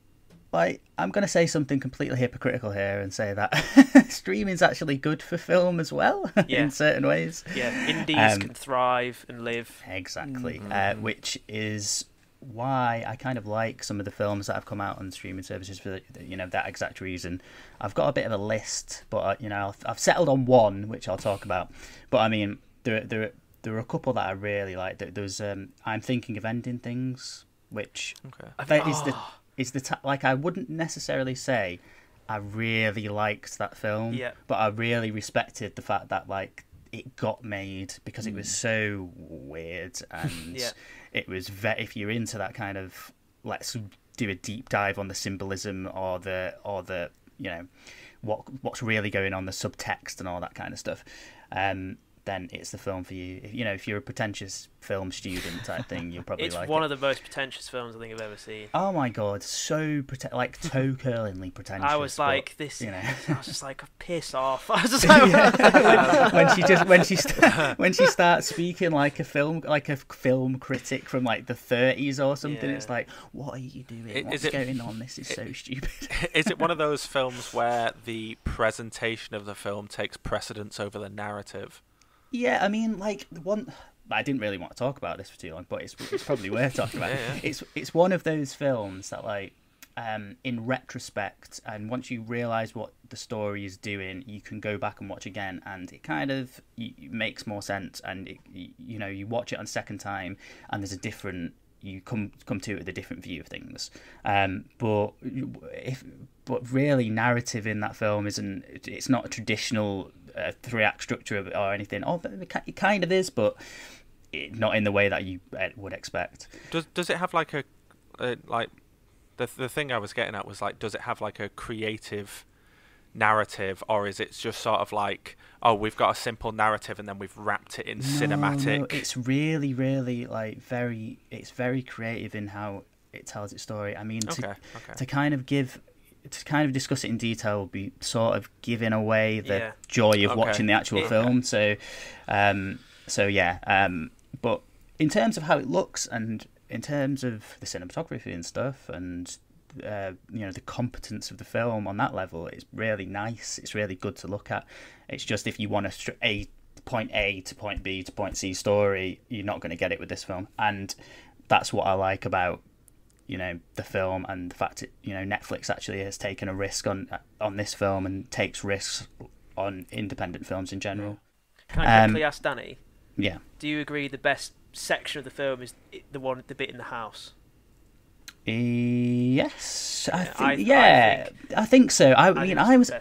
Speaker 3: like I'm going to say something completely hypocritical here and say that streaming's actually good for film as well
Speaker 2: Yeah.
Speaker 3: in certain ways.
Speaker 2: Yeah, indies
Speaker 3: Um,
Speaker 2: can thrive and live.
Speaker 3: Exactly,
Speaker 4: Mhm.
Speaker 3: uh, which is why I kind of like some of the films that have come out on streaming services for you know that exact reason. I've got a bit of a list, but uh, you know I've, settled on one, which I'll talk about. But I mean, there there there are a couple that I really like. There- There's um, I'm thinking of ending things, which
Speaker 4: Okay.
Speaker 3: that is the
Speaker 2: Oh.
Speaker 3: Is the t- like I wouldn't necessarily say I really liked that film,
Speaker 2: Yeah.
Speaker 3: but I really respected the fact that like it got made because it was so weird and
Speaker 2: Yeah.
Speaker 3: it was ve- if you're into that kind of let's do a deep dive on the symbolism or the or the you know what what's really going on the subtext and all that kind of stuff um then it's the film for you. If, you know, if you're a pretentious film student type thing, you'll probably
Speaker 2: It's
Speaker 3: like
Speaker 2: one
Speaker 3: it.
Speaker 2: of the most pretentious films I think I've ever seen.
Speaker 3: Oh my god, so prete- like toe curlingly pretentious.
Speaker 2: I was
Speaker 3: but,
Speaker 2: like, this.
Speaker 3: you know.
Speaker 2: I was just like, oh, piss off. I was just like,
Speaker 3: Yeah. when she just when she st- when she starts speaking like a film like a film critic from like the 30s or something,
Speaker 2: Yeah.
Speaker 3: it's like, what are you doing?
Speaker 4: I-
Speaker 3: What's
Speaker 4: is it-
Speaker 3: going on? This is so stupid.
Speaker 4: Is it one of those films where the presentation of the film takes precedence over the narrative?
Speaker 3: Yeah, I mean, like the one. I didn't really want to talk about this for too long, but it's, it's probably worth talking about.
Speaker 4: Yeah, yeah.
Speaker 3: It's it's one of those films that, like, um, in retrospect, and once you realise what the story is doing, you can go back and watch again, and it kind of y- makes more sense. And it, you know, you watch it on second time, and there's a different. You come come to it with a different view of things. Um, but if but really, narrative in that film isn't. It's not a traditional uh, three act structure or anything. Oh, it kind of is, but it, not in the way that you uh, would expect.
Speaker 4: Does does it have like a, a like the the thing I was getting at was like does it have like a creative narrative or is it just sort of like oh we've got a simple narrative and then we've wrapped it in
Speaker 3: No,
Speaker 4: cinematic
Speaker 3: no, it's really, really like very. It's very creative in how it tells its story. I mean, to,
Speaker 4: okay okay
Speaker 3: to kind of give. To kind of discuss it in detail would be sort of giving away the
Speaker 2: Yeah.
Speaker 3: joy of
Speaker 4: Okay.
Speaker 3: watching the actual
Speaker 2: Yeah.
Speaker 3: film. So, um, so yeah. Um, but in terms of how it looks and in terms of the cinematography and stuff and uh, you know the competence of the film on that level it's really nice it's really good to look at it's just if you want a a point a to point b to point c story you're not going to get it with this film and that's what i like about you know the film and the fact that you know netflix actually has taken a risk on on this film and takes risks on independent films in general
Speaker 2: Can I
Speaker 3: Um,
Speaker 2: quickly ask Danny?
Speaker 3: yeah
Speaker 2: Do you agree the best section of the film is the one, the bit in the house?
Speaker 3: Yes, I
Speaker 2: Yeah,
Speaker 3: think.
Speaker 2: I- I
Speaker 3: yeah, I think so. I,
Speaker 2: I
Speaker 3: mean,
Speaker 2: think
Speaker 3: I was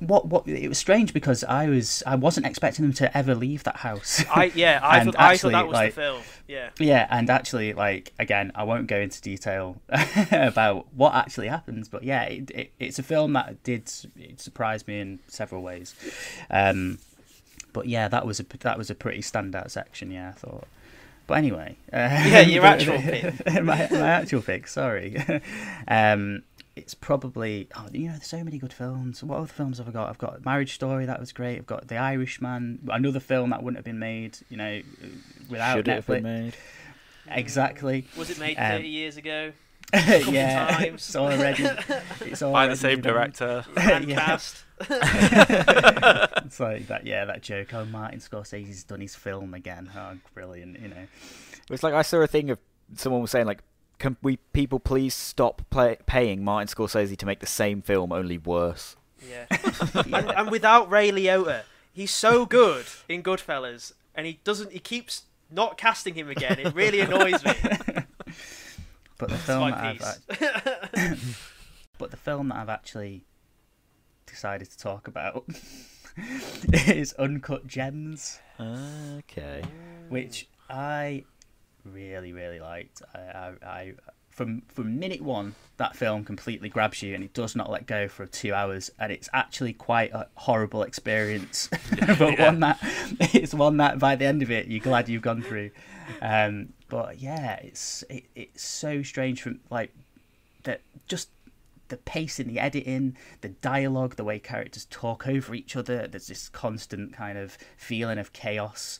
Speaker 3: what what. It was strange because I was I wasn't expecting them to ever leave that house.
Speaker 2: I yeah, I thought, I
Speaker 3: actually,
Speaker 2: thought that was
Speaker 3: like-
Speaker 2: the film. Yeah.
Speaker 3: yeah, and actually, like again, I won't go into detail about what actually happens, but yeah, it, it, it's a film that did it surprised me in several ways. Um, but yeah, that was a that was a pretty standout section. Yeah, I thought. But anyway, uh,
Speaker 2: Yeah, your actual pick.
Speaker 3: my, my actual pick. Sorry. um, it's probably oh, you know, there's so many good films. What other films have I got? I've got Marriage Story, that was great. I've got The Irishman, another film that wouldn't have been made, you know, without
Speaker 1: Should it have been
Speaker 3: Netflix.
Speaker 1: made?
Speaker 3: Exactly.
Speaker 2: Was it made
Speaker 3: Um,
Speaker 2: 30 years ago? couple
Speaker 3: yeah,
Speaker 2: times.
Speaker 3: it's already. It's already
Speaker 4: by the same
Speaker 3: done.
Speaker 4: director
Speaker 2: Fan
Speaker 3: yeah.
Speaker 2: cast.
Speaker 3: it's like that. Yeah, that joke. Oh, Martin Scorsese's done his film again. Oh, brilliant. You know.
Speaker 1: It's like I saw a thing of someone was saying like, "Can we people please stop play- paying Martin Scorsese to make the same film only worse?"
Speaker 2: Yeah. and, and without Ray Liotta, he's so good in Goodfellas, and he doesn't. He keeps not casting him again. It really annoys me.
Speaker 3: But the film that I've, act- but the film that I've actually decided to talk about is Uncut Gems,
Speaker 1: Okay.
Speaker 3: which I really, really liked. I, I, I from from minute one, that film completely grabs you, and it does not let go for two hours, and it's actually quite a horrible experience, but one that it's one that by the end of it, you're glad you've gone through. Um, but yeah, it's it, it's so strange from like that just the pacing, the editing, the dialogue, the way characters talk over each other. There's this constant kind of feeling of chaos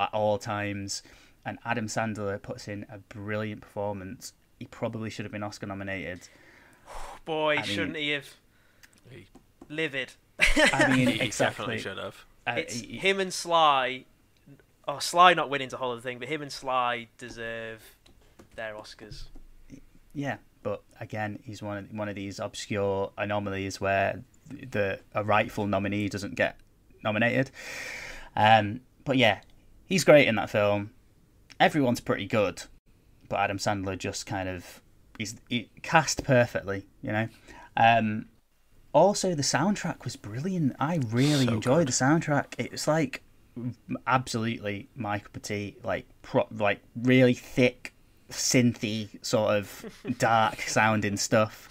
Speaker 3: at all times. And Adam Sandler puts in a brilliant performance. He probably should have been Oscar nominated.
Speaker 2: Boy,
Speaker 3: I mean-
Speaker 2: shouldn't he have?
Speaker 4: He-
Speaker 2: Livid.
Speaker 3: I mean,
Speaker 4: he
Speaker 3: exactly.
Speaker 4: definitely should have
Speaker 3: Uh,
Speaker 2: It's
Speaker 3: he-
Speaker 2: him and Sly. Oh, Sly not winning's a whole other thing, but him and Sly deserve their Oscars.
Speaker 3: Yeah, but again, he's one of one of these obscure anomalies where the a rightful nominee doesn't get nominated. Um, but yeah, he's great in that film. Everyone's pretty good, but Adam Sandler just kind of is he cast perfectly, you know. Um, also, the soundtrack was brilliant. I really
Speaker 4: So
Speaker 3: enjoyed
Speaker 4: good.
Speaker 3: the soundtrack. It was like absolutely my cup of tea. Like pro- like really thick, synthy sort of dark sounding stuff,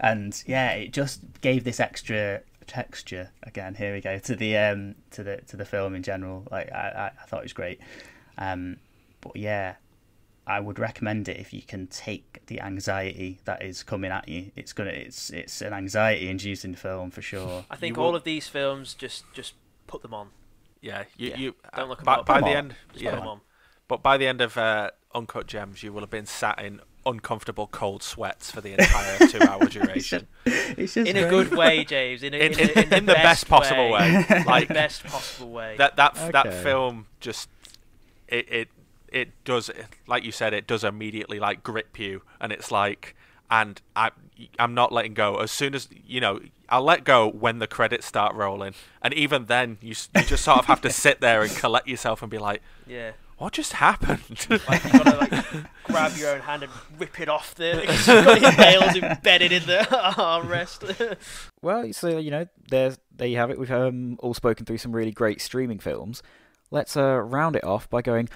Speaker 3: and yeah, it just gave this extra texture. Again, here we go to the um to the to the film in general. Like I, I, I thought it was great. Um, but yeah, I would recommend it if you can take the anxiety that is coming at you. It's gonna it's it's an anxiety inducing film for sure.
Speaker 2: I think
Speaker 4: You
Speaker 2: all of these films just just put them on.
Speaker 4: Yeah, you,
Speaker 2: Yeah,
Speaker 4: you
Speaker 2: don't
Speaker 4: uh,
Speaker 2: look 'em
Speaker 4: by,
Speaker 2: up.
Speaker 4: by the
Speaker 3: on.
Speaker 4: end.
Speaker 2: Just
Speaker 4: Yeah,
Speaker 2: on.
Speaker 4: but by the end of uh, Uncut Gems, you will have been sat in uncomfortable cold sweats for the entire two-hour duration.
Speaker 3: It's just
Speaker 2: In a good way, James. In, a,
Speaker 4: In,
Speaker 2: in,
Speaker 4: in,
Speaker 2: a-
Speaker 4: in the best possible way.
Speaker 2: In
Speaker 4: Like
Speaker 2: the best possible way.
Speaker 4: that that f that film just it it it does like you said it does immediately like grip you and it's like and I I'm not letting go as soon as you know I'll let go when the credits start rolling and even then you you just sort of have to sit there and collect yourself and be like
Speaker 2: yeah.
Speaker 4: what just happened
Speaker 2: Like you gotta like grab your own hand and rip it off there. Because you've got your nails embedded in the armrest.
Speaker 1: Well, so you know, there's there you have it. We've um, all spoken through some really great streaming films. Let's uh, round it off by going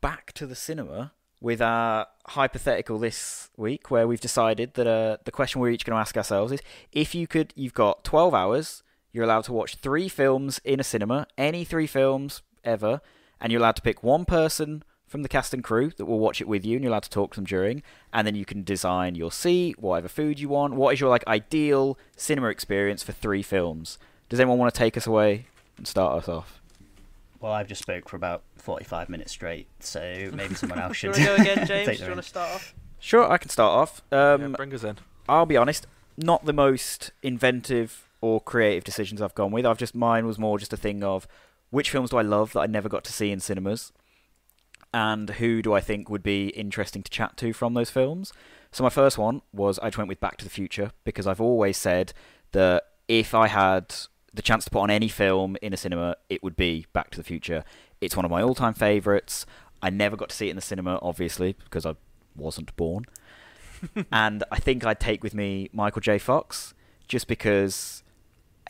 Speaker 1: back to the cinema with our hypothetical this week, where we've decided that uh, the question we're each going to ask ourselves is: if you could, you've got 12 hours, you're allowed to watch three films in a cinema, any three films ever, and you're allowed to pick one person from the cast and crew that will watch it with you, and you're allowed to talk to them during, and then you can design your seat, whatever food you want. What is your like ideal cinema experience for three films? Does anyone want to take us away and start us off?
Speaker 3: Well, I've just spoke for about forty-five minutes straight, so maybe someone else
Speaker 2: Do you
Speaker 3: should.
Speaker 2: want to go again, James?
Speaker 3: take
Speaker 2: Do you want to start off?
Speaker 1: Sure, I can start off. Um,
Speaker 4: Yeah, bring us in
Speaker 1: I'll be honest, not the most inventive or creative decisions I've gone with. I've just mine was more just a thing of which films do I love that I never got to see in cinemas, and who do I think would be interesting to chat to from those films. So my first one was I just went with Back to the Future because I've always said that if I had the chance to put on any film in a cinema, it would be Back to the Future. It's one of my all-time favourites. I never got to see it in the cinema, obviously, because I wasn't born. and I think I'd take with me Michael J. Fox, just because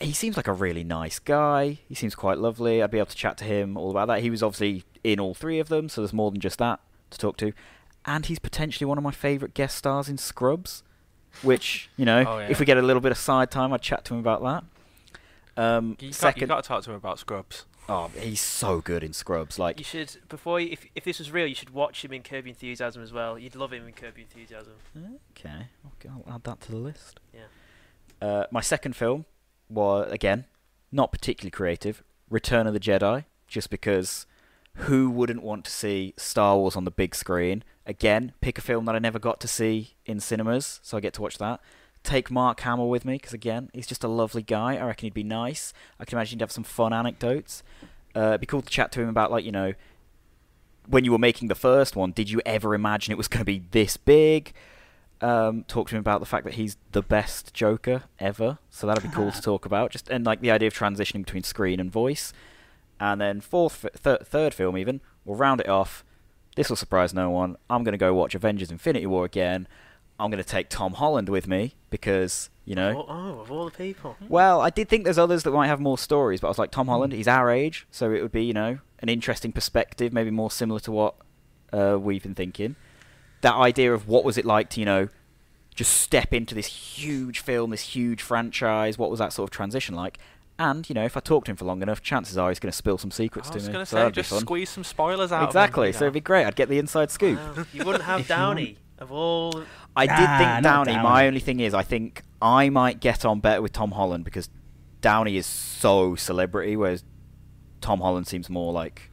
Speaker 1: he seems like a really nice guy. He seems quite lovely. I'd be able to chat to him all about that. He was obviously in all three of them, so there's more than just that to talk to. And he's potentially one of my favourite guest stars in Scrubs, which, you know,
Speaker 4: Oh, yeah.
Speaker 1: if we get a little bit of side time, I'd chat to him about that. Um,
Speaker 4: you
Speaker 1: second,
Speaker 4: you got to talk to him about Scrubs
Speaker 1: oh, he's so good in Scrubs. Like,
Speaker 2: You should before you, if if this was real, you should watch him in Curb Enthusiasm as well. You'd love him in Curb Enthusiasm.
Speaker 1: Okay, okay, I'll add that to the list.
Speaker 2: Yeah.
Speaker 1: Uh, my second film was again not particularly creative. Return of the Jedi, just because who wouldn't want to see Star Wars on the big screen? Again, pick a film that I never got to see in cinemas, so I get to watch that. Take Mark Hamill with me because again, he's just a lovely guy. I reckon he'd be nice. I can imagine he'd have some fun anecdotes. Uh, it'd be cool to chat to him about like you know when you were making the first one, did you ever imagine it was going to be this big? Um, talk to him about the fact that he's the best Joker ever, so that'd be cool to talk about. Just and like the idea of transitioning between screen and voice. And then fourth, thir- third film even, we'll round it off. This will surprise no one. I'm going to go watch Avengers: Infinity War again. I'm going to take Tom Holland with me because you know.
Speaker 2: Oh, oh, of all the people.
Speaker 1: Well, I did think there's others that might have more stories, but I was like, Tom Holland, he's our age, so it would be, you know, an interesting perspective, maybe more similar to what uh, we've been thinking. That idea of what was it like to, you know, just step into this huge film, this huge franchise, what was that sort of transition like? And, you know, if I talk to him for long enough, chances are he's going to spill some secrets to me.
Speaker 4: I was going to
Speaker 1: so
Speaker 4: say just squeeze some spoilers out
Speaker 1: Exactly,
Speaker 4: of him,
Speaker 1: so it'd be great. I'd get the inside scoop.
Speaker 2: Wow. You wouldn't have
Speaker 3: If you want-
Speaker 2: Downey of all.
Speaker 1: I did
Speaker 3: Nah,
Speaker 1: think
Speaker 3: not
Speaker 1: Downey. My only thing is, I think I might get on better with Tom Holland because Downey is so celebrity, whereas Tom Holland seems more like,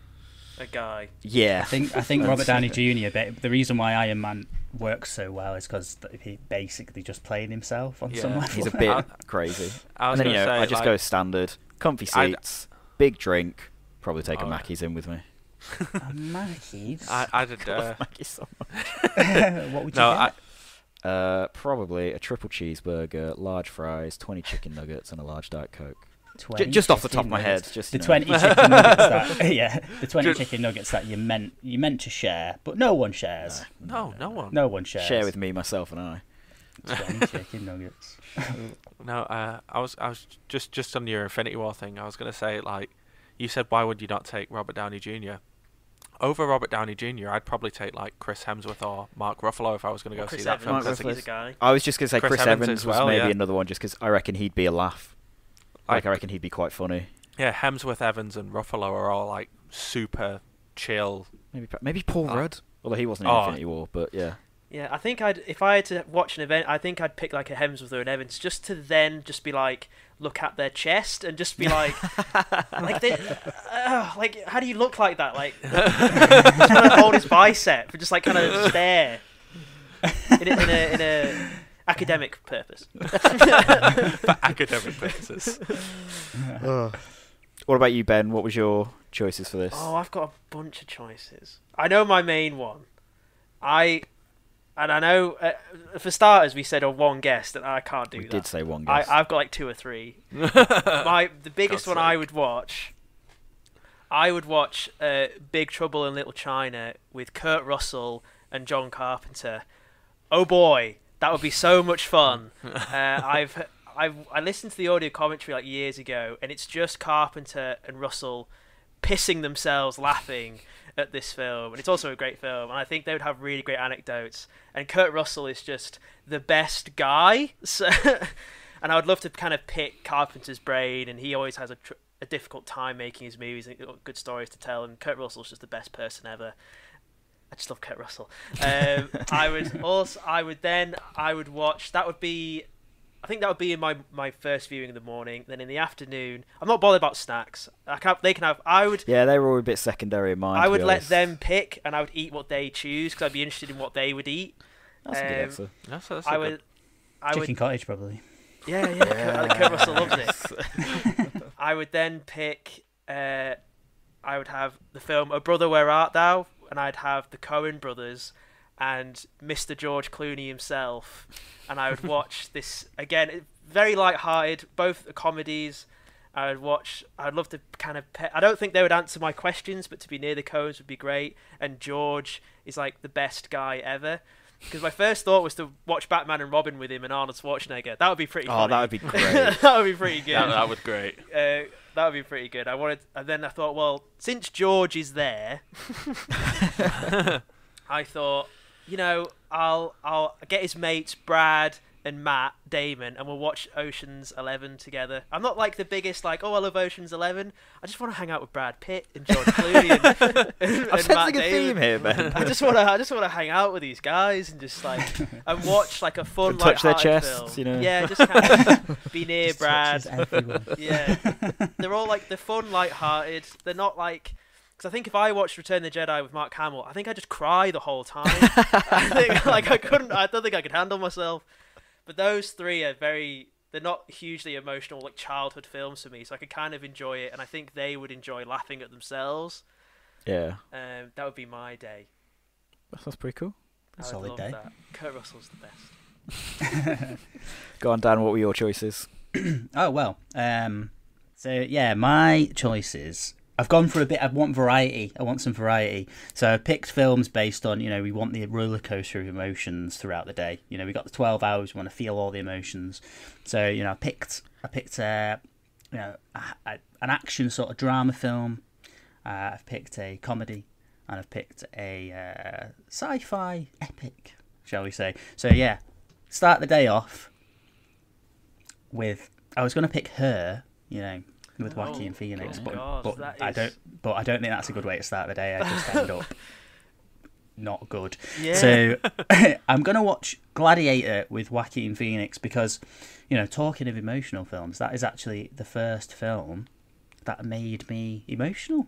Speaker 2: A guy.
Speaker 1: yeah.
Speaker 3: I think I think Robert Downey Jr. But the reason why Iron Man works so well is because he basically just playing himself on some level.
Speaker 1: He's a bit
Speaker 4: I-
Speaker 1: crazy.
Speaker 4: I was
Speaker 1: and then, you know,
Speaker 4: say,
Speaker 1: I just
Speaker 4: like,
Speaker 1: go standard, comfy
Speaker 4: I'd-
Speaker 1: seats, big drink, probably take a
Speaker 4: Oh, yeah.
Speaker 1: Mackey's in with me.
Speaker 3: Mackey's.
Speaker 4: I, I did.
Speaker 1: I
Speaker 4: Uh,
Speaker 1: Mackey's so much.
Speaker 3: what would you
Speaker 4: no,
Speaker 3: get?
Speaker 4: I,
Speaker 1: Uh, probably a triple cheeseburger, large fries, 20 chicken nuggets, and a large Diet Coke. J-
Speaker 3: 20
Speaker 1: just off the top
Speaker 3: chicken
Speaker 1: of my
Speaker 3: nuggets.
Speaker 1: head. Just,
Speaker 3: The twenty chicken nuggets that yeah, the twenty
Speaker 4: Just-
Speaker 3: chicken nuggets that you meant you meant to share, but no one shares.
Speaker 4: no, no one.
Speaker 3: No one shares.
Speaker 1: Share with me, myself, and I.
Speaker 3: twenty chicken nuggets.
Speaker 4: No, uh, I was, I was just, just on your Infinity War thing. I was gonna say, like, you said, why would you not take Robert Downey Jr. over Robert Downey Jr.? I'd probably take like Chris Hemsworth or Mark Ruffalo if I was gonna go
Speaker 2: Chris
Speaker 4: see that
Speaker 2: Evans.
Speaker 4: film.
Speaker 1: Mark
Speaker 4: because
Speaker 2: He's a guy.
Speaker 1: I was just going to say
Speaker 4: Chris
Speaker 1: Chris,
Speaker 4: Evans
Speaker 1: Evans,
Speaker 4: as
Speaker 1: was maybe
Speaker 4: yeah.
Speaker 1: another one just because I reckon he'd be a laugh. Like,
Speaker 4: Like-
Speaker 1: I reckon he'd be quite funny.
Speaker 4: Yeah, Hemsworth, Evans, and Ruffalo are all like super chill.
Speaker 1: Maybe maybe Paul
Speaker 4: Oh.
Speaker 1: Rudd. Although he wasn't in
Speaker 4: Oh.
Speaker 1: Infinity War, but yeah.
Speaker 2: Yeah, I think I'd if I had to watch an event, I think I'd pick like a Hemsworth or an Evans just to then just be like look at their chest and just be like, like they, uh, like how do you look like that? Like just kind of hold his bicep and just like kind of stare in a, in a, in a academic purpose.
Speaker 4: for academic purposes.
Speaker 1: What about you, Ben? What was your choices for this?
Speaker 2: Oh, I've got a bunch of choices. I know my main one. I and I know uh, for starters we said on one guest and I can't do
Speaker 1: we
Speaker 2: that.
Speaker 1: did say one
Speaker 2: I, I've got like two or three. My the biggest
Speaker 4: God's
Speaker 2: one I would watch. I would watch uh, Big Trouble in Little China with Kurt Russell and John Carpenter. Oh boy, that would be so much fun. uh, I've I've I listened to the audio commentary like years ago, and it's just Carpenter and Russell pissing themselves laughing at this film, and it's also a great film. And I think they would have really great anecdotes. And Kurt Russell is just the best guy. So, and I would love to kind of pick Carpenter's brain, and he always has a, tr- a difficult time making his movies and good stories to tell. And Kurt Russell's just the best person ever. I just love Kurt Russell. Um, I would also, I would then, I would watch. That would be, think that would be in my my first viewing in the morning. Then in the afternoon, I'm not bothered about snacks. I can they can have. I would
Speaker 1: yeah, they were all a bit secondary in mine.
Speaker 2: I would let them pick, and I would eat what they choose because I'd be interested in what they would eat.
Speaker 1: That's a good
Speaker 2: um,
Speaker 1: answer.
Speaker 4: That's, that's a
Speaker 2: I
Speaker 4: good-
Speaker 2: I would,
Speaker 3: Chicken
Speaker 2: would,
Speaker 3: cottage, probably.
Speaker 2: yeah, yeah. Kurt, Kurt Russell loves it. I would then pick. Uh, I would have the film "O Brother, Where Art Thou," and I'd have the Coen Brothers and Mr. George Clooney himself, and I would watch this again. Very light-hearted, both are comedies. I would watch. I'd love to kind of. Pe- I don't think they would answer my questions, but to be near the Coens would be great. And George is like the best guy ever. Because my first thought was to watch Batman and Robin with him and Arnold Schwarzenegger. That would be pretty.
Speaker 1: Oh,
Speaker 2: funny.
Speaker 1: that would be great.
Speaker 2: that would be pretty good.
Speaker 4: that, that would be great.
Speaker 2: Uh, that would be pretty good. I wanted, and then I thought, well, since George is there, I thought, you know, I'll I'll get his mates Brad and Matt Damon, and we'll watch Ocean's Eleven together. I'm not like the biggest like, oh, I love Ocean's Eleven. I just want to hang out with Brad Pitt and George Clooney and, and,
Speaker 1: I'm
Speaker 2: and Matt
Speaker 1: sensing a
Speaker 2: Damon.
Speaker 1: theme here, man.
Speaker 2: I just want to, I just want to hang out with these guys and just like and watch like a fun,
Speaker 1: And touch their chests,
Speaker 2: film.
Speaker 1: you know.
Speaker 2: Yeah, just kind of be near
Speaker 3: Just
Speaker 2: Brad. Yeah, they're all like they're fun, light-hearted. They're not like because I think if I watched Return of the Jedi with Mark Hamill, I think I would just cry the whole time. I think like I couldn't. I don't think I could handle myself. But those three are very. They're not hugely emotional like childhood films for me, so I could kind of enjoy it, and I think they would enjoy laughing at themselves.
Speaker 1: Yeah,
Speaker 2: Um, that would be my day.
Speaker 1: that sounds pretty cool.
Speaker 2: I would
Speaker 3: Solid
Speaker 2: love
Speaker 3: day.
Speaker 2: that. Kurt Russell's the best.
Speaker 1: Go on, Dan. What were your choices?
Speaker 3: Oh well. Um. So yeah, my choices. I've gone for a bit. I want variety. I want some variety. So I picked films based on you know we want the roller coaster of emotions throughout the day. You know we got the twelve hours. We want to feel all the emotions. So you know I picked. I picked a you know a, a, an action sort of drama film. Uh, I've picked a comedy, and I've picked a uh, sci-fi epic, shall we say? So yeah, start the day off with. I was going to pick her, you know, with
Speaker 2: Oh,
Speaker 3: Joaquin Phoenix, but
Speaker 2: God,
Speaker 3: but
Speaker 2: that
Speaker 3: I don't. But I don't think that's a good way to start the day. I just end up not good.
Speaker 2: Yeah.
Speaker 3: So I'm gonna watch Gladiator with Joaquin Phoenix because, you know, talking of emotional films, that is actually the first film that made me emotional.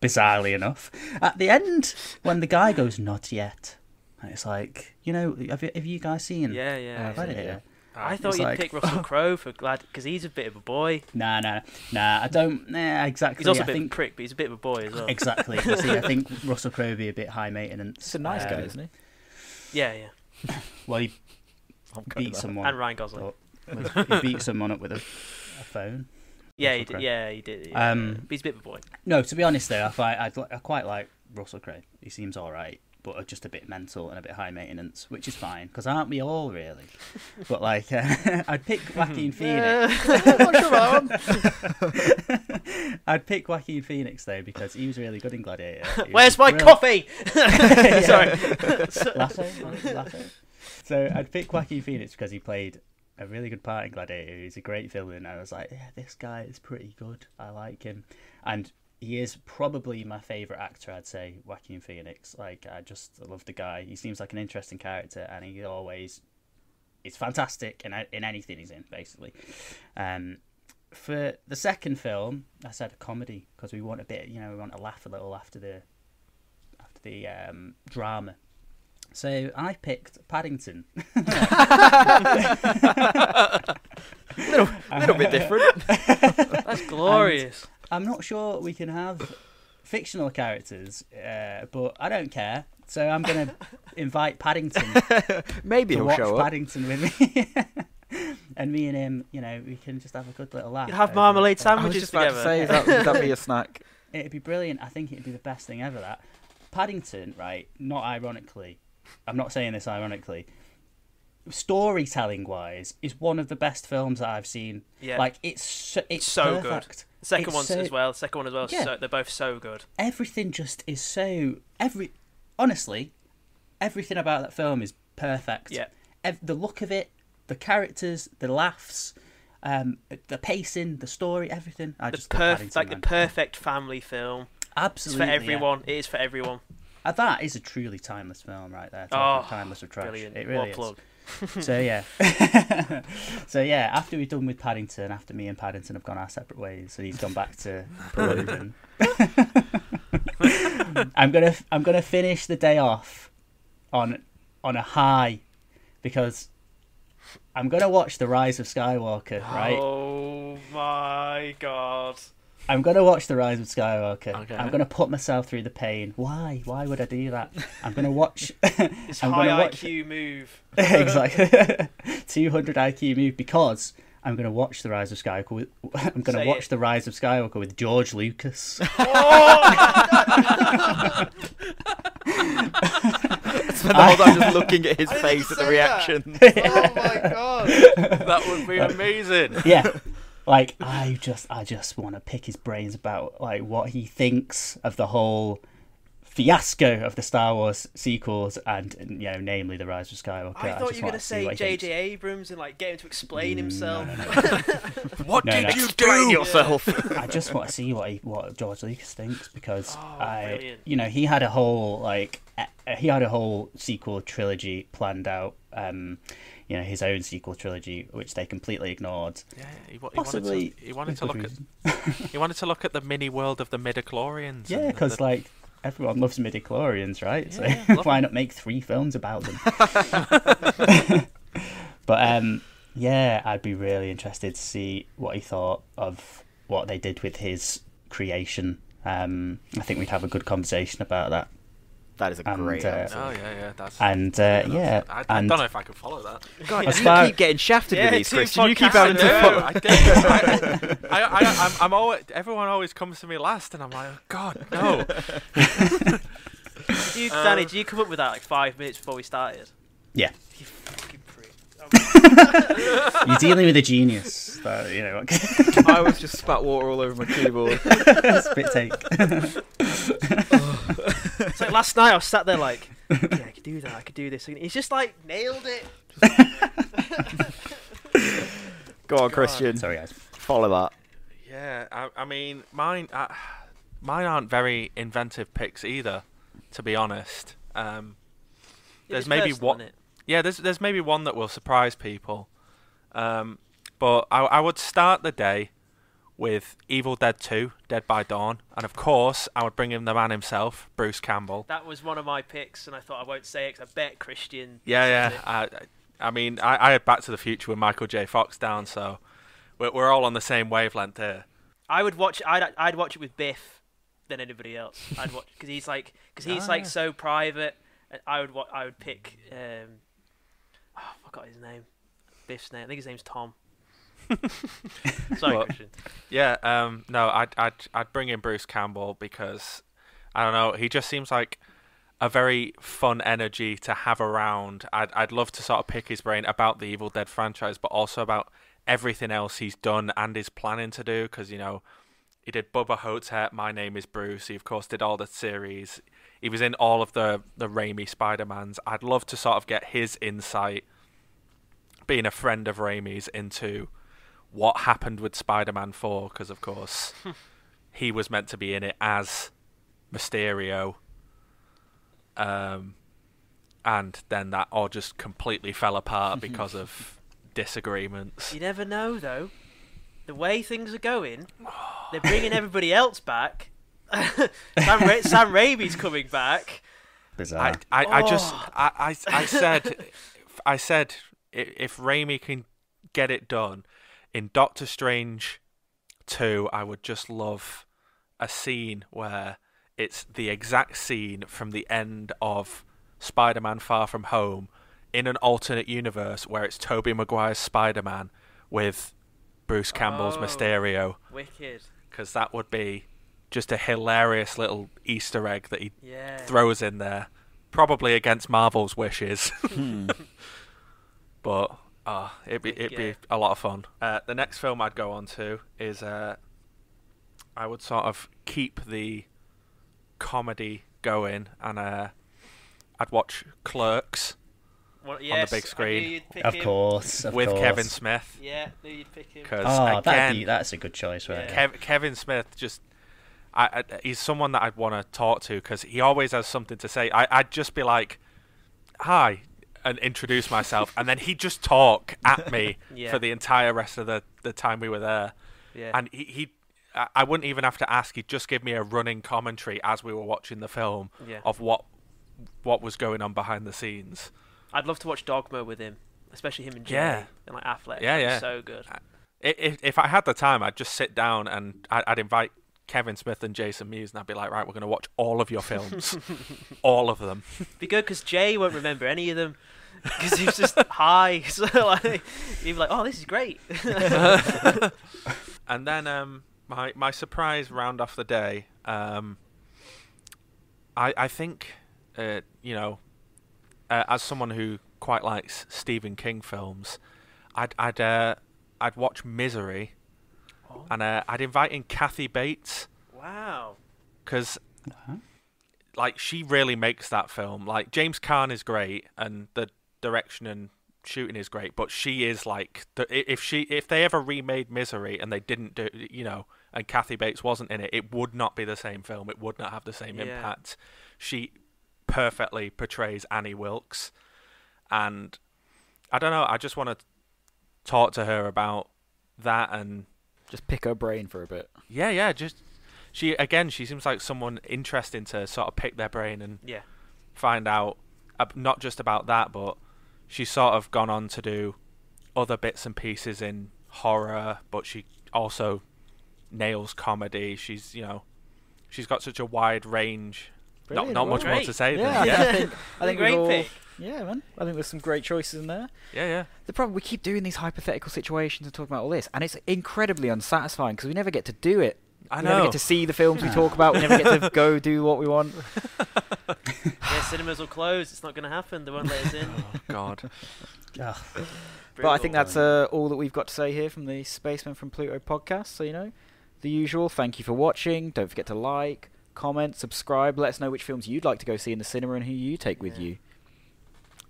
Speaker 3: Bizarrely enough, at the end when the guy goes not yet, and it's like you know, have you, have you guys seen
Speaker 2: yeah, yeah.
Speaker 3: Gladiator?
Speaker 2: I thought you'd
Speaker 3: like-
Speaker 2: pick Russell Crowe for Glad because he's a bit of a boy.
Speaker 3: Nah, nah, nah. I don't. Nah, exactly.
Speaker 2: He's also
Speaker 3: I
Speaker 2: a bit
Speaker 3: think
Speaker 2: of a prick, but he's a bit of a boy as well.
Speaker 3: exactly. See, I think Russell Crowe would be a bit high maintenance.
Speaker 1: He's a nice guy,
Speaker 3: Um,
Speaker 1: isn't he?
Speaker 2: Yeah, yeah.
Speaker 3: Well, he
Speaker 1: I'm
Speaker 3: beat someone.
Speaker 2: And Ryan Gosling.
Speaker 3: with- he beat someone up with a, a phone.
Speaker 2: yeah, he did. Yeah, he did. Yeah,
Speaker 3: Um.
Speaker 2: But he's a bit of a boy.
Speaker 3: No, to be honest though, I, I'd, I quite like Russell Crowe. He seems all right, but are just a bit mental and a bit high maintenance, which is fine because aren't we all really? But like, uh, I'd pick Joaquin Phoenix. I'd pick Joaquin Phoenix though because he was really good in Gladiator.
Speaker 2: Where's my
Speaker 3: brilliant-
Speaker 2: coffee? Sorry.
Speaker 3: Lasso? Lasso? So I'd pick Joaquin Phoenix because he played a really good part in Gladiator. He's a great villain. I was like, yeah, this guy is pretty good. I like him, and he is probably my favorite actor. I'd say Joaquin Phoenix. Like I just love the guy. He seems like an interesting character, and he always is fantastic in in anything he's in, basically. Um, for the second film, I said a comedy because we want a bit, you know, we want to laugh a little after the after the um, drama. So I picked Paddington.
Speaker 1: a little, little bit different.
Speaker 2: That's glorious.
Speaker 3: I'm not sure we can have fictional characters, uh, but I don't care. So I'm going to invite Paddington
Speaker 1: Maybe
Speaker 3: to
Speaker 1: he'll
Speaker 3: watch
Speaker 1: show up.
Speaker 3: Paddington with me. and me and him, you know, we can just have a good little laugh.
Speaker 2: You'd have
Speaker 3: over
Speaker 2: marmalade
Speaker 3: it.
Speaker 1: I was
Speaker 2: sandwiches
Speaker 1: just about
Speaker 2: together.
Speaker 1: to say, is that, would that be a snack?
Speaker 3: It'd be brilliant. I think it'd be the best thing ever. That Paddington, right? Not ironically, I'm not saying this ironically. Storytelling wise, is one of the best films that I've seen.
Speaker 2: Yeah.
Speaker 3: Like it's so, it's
Speaker 2: So good. The second
Speaker 3: It's
Speaker 2: one
Speaker 3: so-
Speaker 2: as well. Second one as well.
Speaker 3: Yeah.
Speaker 2: So they're both so good.
Speaker 3: Everything just is so every. Honestly, everything about that film is perfect.
Speaker 2: Yeah.
Speaker 3: Ev- the look of it, the characters, the laughs, um, the pacing, the story, everything. I
Speaker 2: The
Speaker 3: just
Speaker 2: perfect, like the perfect family film. It's
Speaker 3: Absolutely
Speaker 2: for
Speaker 3: yeah.
Speaker 2: everyone. It is for everyone.
Speaker 3: Uh, that is a truly timeless film right there.
Speaker 2: Oh,
Speaker 3: Talking timeless of trash.
Speaker 2: Brilliant.
Speaker 3: It
Speaker 2: what
Speaker 3: really
Speaker 2: a
Speaker 3: is.
Speaker 2: plug.
Speaker 3: So yeah. so yeah, after we've done with Paddington, after me and Paddington have gone our separate ways, and he's gone back to London. I'm gonna I'm gonna finish the day off on on a high because I'm gonna watch The Rise of Skywalker, right?
Speaker 2: Oh my god.
Speaker 3: I'm gonna watch The Rise of Skywalker.
Speaker 4: Okay.
Speaker 3: I'm gonna put myself through the pain. Why? Why would I do that? I'm gonna watch.
Speaker 2: It's
Speaker 3: I'm
Speaker 2: high
Speaker 3: gonna watch-
Speaker 2: IQ move.
Speaker 3: exactly 200 IQ move because I'm gonna watch The Rise of Skywalker. With, I'm gonna
Speaker 2: Say
Speaker 3: watch
Speaker 2: it.
Speaker 3: The Rise of Skywalker with George Lucas. Oh!
Speaker 1: Spend the whole time just looking at his face at the
Speaker 2: say
Speaker 1: reaction.
Speaker 2: oh my god.
Speaker 4: That would be uh, amazing.
Speaker 3: yeah. Like I just, I just want to pick his brains about like what he thinks of the whole fiasco of the Star Wars sequels, and you know, namely the Rise of Skywalker.
Speaker 2: I thought
Speaker 3: just
Speaker 2: you were gonna say J.J. Abrams and like get him to explain
Speaker 3: Mm,
Speaker 2: himself.
Speaker 3: no, no,
Speaker 4: What
Speaker 3: No,
Speaker 4: did
Speaker 3: no.
Speaker 4: you
Speaker 1: Explain
Speaker 4: do?
Speaker 1: yourself.
Speaker 3: I just want to see what he, what George Lucas thinks because
Speaker 2: Oh,
Speaker 3: I,
Speaker 2: brilliant.
Speaker 3: you know, he had a whole like uh, he had a whole sequel trilogy planned out. Um, you know, his own sequel trilogy, which they completely ignored.
Speaker 4: Yeah, he, he
Speaker 3: Possibly,
Speaker 4: wanted to. He wanted to look at. He wanted to look at the mini world of the midichlorians.
Speaker 3: Yeah, because
Speaker 4: the-
Speaker 3: like everyone loves midichlorians, right?
Speaker 4: Yeah,
Speaker 3: so why not make three films about them? but um, yeah, I'd be really interested to see what he thought of what they did with his creation. Um, I think we'd have a good conversation about that.
Speaker 1: That is a
Speaker 3: And,
Speaker 1: great
Speaker 3: uh,
Speaker 1: answer.
Speaker 4: Oh yeah, yeah. That's.
Speaker 3: And uh, yeah,
Speaker 4: I, I
Speaker 3: and
Speaker 4: don't know if I can follow that.
Speaker 1: God, you
Speaker 3: far-
Speaker 1: keep getting shafted
Speaker 2: Yeah,
Speaker 1: with these,
Speaker 2: two
Speaker 1: Christian. You keep having to follow.
Speaker 4: I did. I, I, I, I'm, I'm always. Everyone always comes to me last, and I'm like, oh, God, no.
Speaker 2: Did you, Danny, did you come up with that like five minutes before we started?
Speaker 3: yeah,
Speaker 2: You fucking prick.
Speaker 3: you're dealing with a genius. But, you know,
Speaker 1: I was just spat water all over my keyboard.
Speaker 3: spit take.
Speaker 2: It's like last night I was sat there like, yeah, I could do that, I could do this. And he's just like nailed it.
Speaker 1: Go on, Christian.
Speaker 3: Sorry, guys.
Speaker 1: Follow that.
Speaker 4: Yeah, I, I mean, mine, uh, mine aren't very inventive picks either, to be honest. Um, There's maybe one-
Speaker 2: innit?
Speaker 4: yeah, there's there's maybe one that will surprise people, um, but I, I would start the day with Evil Dead 2, Dead by Dawn, and of course I would bring in the man himself, Bruce Campbell.
Speaker 2: That was one of my picks, and I thought I won't say it 'cause I bet Christian.
Speaker 4: Yeah, yeah. I, I mean, I, I had Back to the Future with Michael J. Fox down, so we're, we're all on the same wavelength here.
Speaker 2: I would watch. I'd I'd watch it with Biff than anybody else. I'd watch because he's like because he's
Speaker 4: Ah,
Speaker 2: like so private. And I would wa- I would pick. Um, oh, I forgot his name. Biff's name. I think his name's Tom. Sorry,
Speaker 4: What?
Speaker 2: Christian.
Speaker 4: Yeah, um, no, I'd, I'd I'd bring in Bruce Campbell because I don't know, he just seems like a very fun energy to have around. I'd I'd love to sort of pick his brain about the Evil Dead franchise, but also about everything else he's done and is planning to do. Because you know, he did Bubba Ho-Tep, My Name Is Bruce. He of course did all the series. He was in all of the the Raimi Spider Mans. I'd love to sort of get his insight being a friend of Raimi's into what happened with Spider-Man 4 because of course he was meant to be in it as Mysterio um and then that all just completely fell apart because of disagreements.
Speaker 2: You never know, though. The way things are going, they're bringing everybody else back. Sam, Ra- Sam Raimi's coming back.
Speaker 3: Bizarre.
Speaker 4: I, I, I just
Speaker 2: Oh.
Speaker 4: I, I, I said I said i- if Raimi can get it done in Doctor Strange 2 I would just love a scene where it's the exact scene from the end of Spider-Man Far From Home in an alternate universe where it's Tobey Maguire's Spider-Man with Bruce Campbell's
Speaker 2: Oh.
Speaker 4: Mysterio
Speaker 2: Wicked.
Speaker 4: because that would be just a hilarious little Easter egg that he
Speaker 2: Yeah.
Speaker 4: throws in there, probably against Marvel's wishes.
Speaker 1: Hmm.
Speaker 4: but uh, it'd be it'd
Speaker 2: Yeah.
Speaker 4: be a lot of fun. Uh, the next film I'd go on to is uh, I would sort of keep the comedy going, and uh, I'd watch Clerks
Speaker 2: What,
Speaker 4: the
Speaker 2: yes,
Speaker 4: big
Speaker 2: I knew
Speaker 4: screen.
Speaker 3: of
Speaker 2: him.
Speaker 3: course, of
Speaker 4: with
Speaker 3: course.
Speaker 4: Kevin Smith.
Speaker 2: Yeah, knew you'd pick him.
Speaker 4: Because
Speaker 3: Oh,
Speaker 4: again,
Speaker 3: be, that's a good choice, right?
Speaker 2: Yeah.
Speaker 4: Kev- Kevin Smith just. I, I, he's someone that I'd want to talk to because he always has something to say. I, I'd just be like, "Hi," and introduce myself, and then he'd just talk at me
Speaker 2: Yeah.
Speaker 4: for the entire rest of the, the time we were there.
Speaker 2: Yeah.
Speaker 4: And he, he, I wouldn't even have to ask. He'd just give me a running commentary as we were watching the film
Speaker 2: Yeah.
Speaker 4: of what what was going on behind the scenes.
Speaker 2: I'd love to watch Dogma with him, especially him and Jay
Speaker 4: Yeah.
Speaker 2: and like Affleck.
Speaker 4: Yeah, yeah.
Speaker 2: So good.
Speaker 4: I- If if I had the time, I'd just sit down and I'd, I'd invite Kevin Smith and Jason Mewes, and I'd be like, right, we're going to watch all of your films, all of them.
Speaker 2: Be good because Jay won't remember any of them because he's just high. So like, he'd be like, "Oh, this is great."
Speaker 4: And then um, my my surprise round off the day. Um, I I think uh, you know, uh, as someone who quite likes Stephen King films, I'd I'd uh, I'd watch Misery,
Speaker 2: Oh.
Speaker 4: and uh, I'd invite in Kathy Bates
Speaker 2: wow.
Speaker 4: because
Speaker 3: Uh-huh.
Speaker 4: like she really makes that film. Like James Caan is great, and the direction and shooting is great, but she is like the, if she if they ever remade Misery and they didn't do you know, and Kathy Bates wasn't in it, it would not be the same film. It would not have the same
Speaker 2: Yeah.
Speaker 4: impact. She perfectly portrays Annie Wilkes, and I don't know. I just want to talk to her about that and
Speaker 1: Just pick her brain for a bit.
Speaker 4: yeah, yeah, just she again. She seems like someone interesting to sort of pick their brain and
Speaker 2: Yeah.
Speaker 4: find out ab- not just about that, but she's sort of gone on to do other bits and pieces in horror, but she also nails comedy. She's you know, she's got such a wide range.
Speaker 1: Brilliant,
Speaker 4: not not much
Speaker 1: well,
Speaker 4: more to say
Speaker 1: Yeah,
Speaker 4: than
Speaker 1: I think, I think
Speaker 2: Great
Speaker 1: we've all,
Speaker 2: pick.
Speaker 1: Yeah, man. I think there's some great choices in there.
Speaker 4: yeah, yeah.
Speaker 1: The problem we keep doing these hypothetical situations and talking about all this, and it's incredibly unsatisfying because we never get to do it.
Speaker 4: I
Speaker 1: we never get to see the films we talk about. We never get to go do what we want.
Speaker 2: Yeah, cinemas will close. It's not going to happen. They won't let us in.
Speaker 4: Oh God.
Speaker 3: Ugh.
Speaker 1: But I think that's uh, all that we've got to say here from the Spaceman from Pluto podcast. So, you know, the usual. Thank you for watching. Don't forget to like, comment, subscribe. Let us know which films you'd like to go see in the cinema and who you take with
Speaker 2: Yeah.
Speaker 1: you.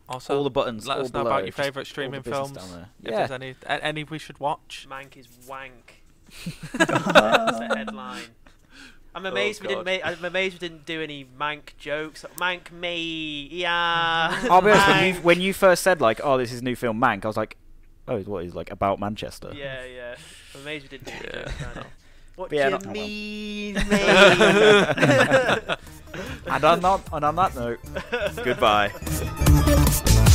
Speaker 4: Also,
Speaker 1: all the buttons.
Speaker 4: let
Speaker 1: all
Speaker 4: us know
Speaker 1: below,
Speaker 4: about your favourite
Speaker 1: all the
Speaker 4: streaming films.
Speaker 1: down there.
Speaker 4: If
Speaker 1: Yeah.
Speaker 4: there's any any we should watch.
Speaker 2: Mank is wank. That's the headline. I'm oh, amazed we didn't
Speaker 4: God.
Speaker 2: make. I'm amazed we didn't do any Mank jokes. Mank me, yeah.
Speaker 1: I'll be honest. When you, when you first said like, "Oh, this is a new film, Mank," I was like, "Oh, what is like about Manchester?"
Speaker 2: Yeah, yeah. I'm amazed we didn't do any
Speaker 4: Yeah.
Speaker 2: Jokes. around it. What
Speaker 1: yeah,
Speaker 2: do you
Speaker 1: well.
Speaker 2: mean, mate?
Speaker 1: and on that, and on that note, goodbye.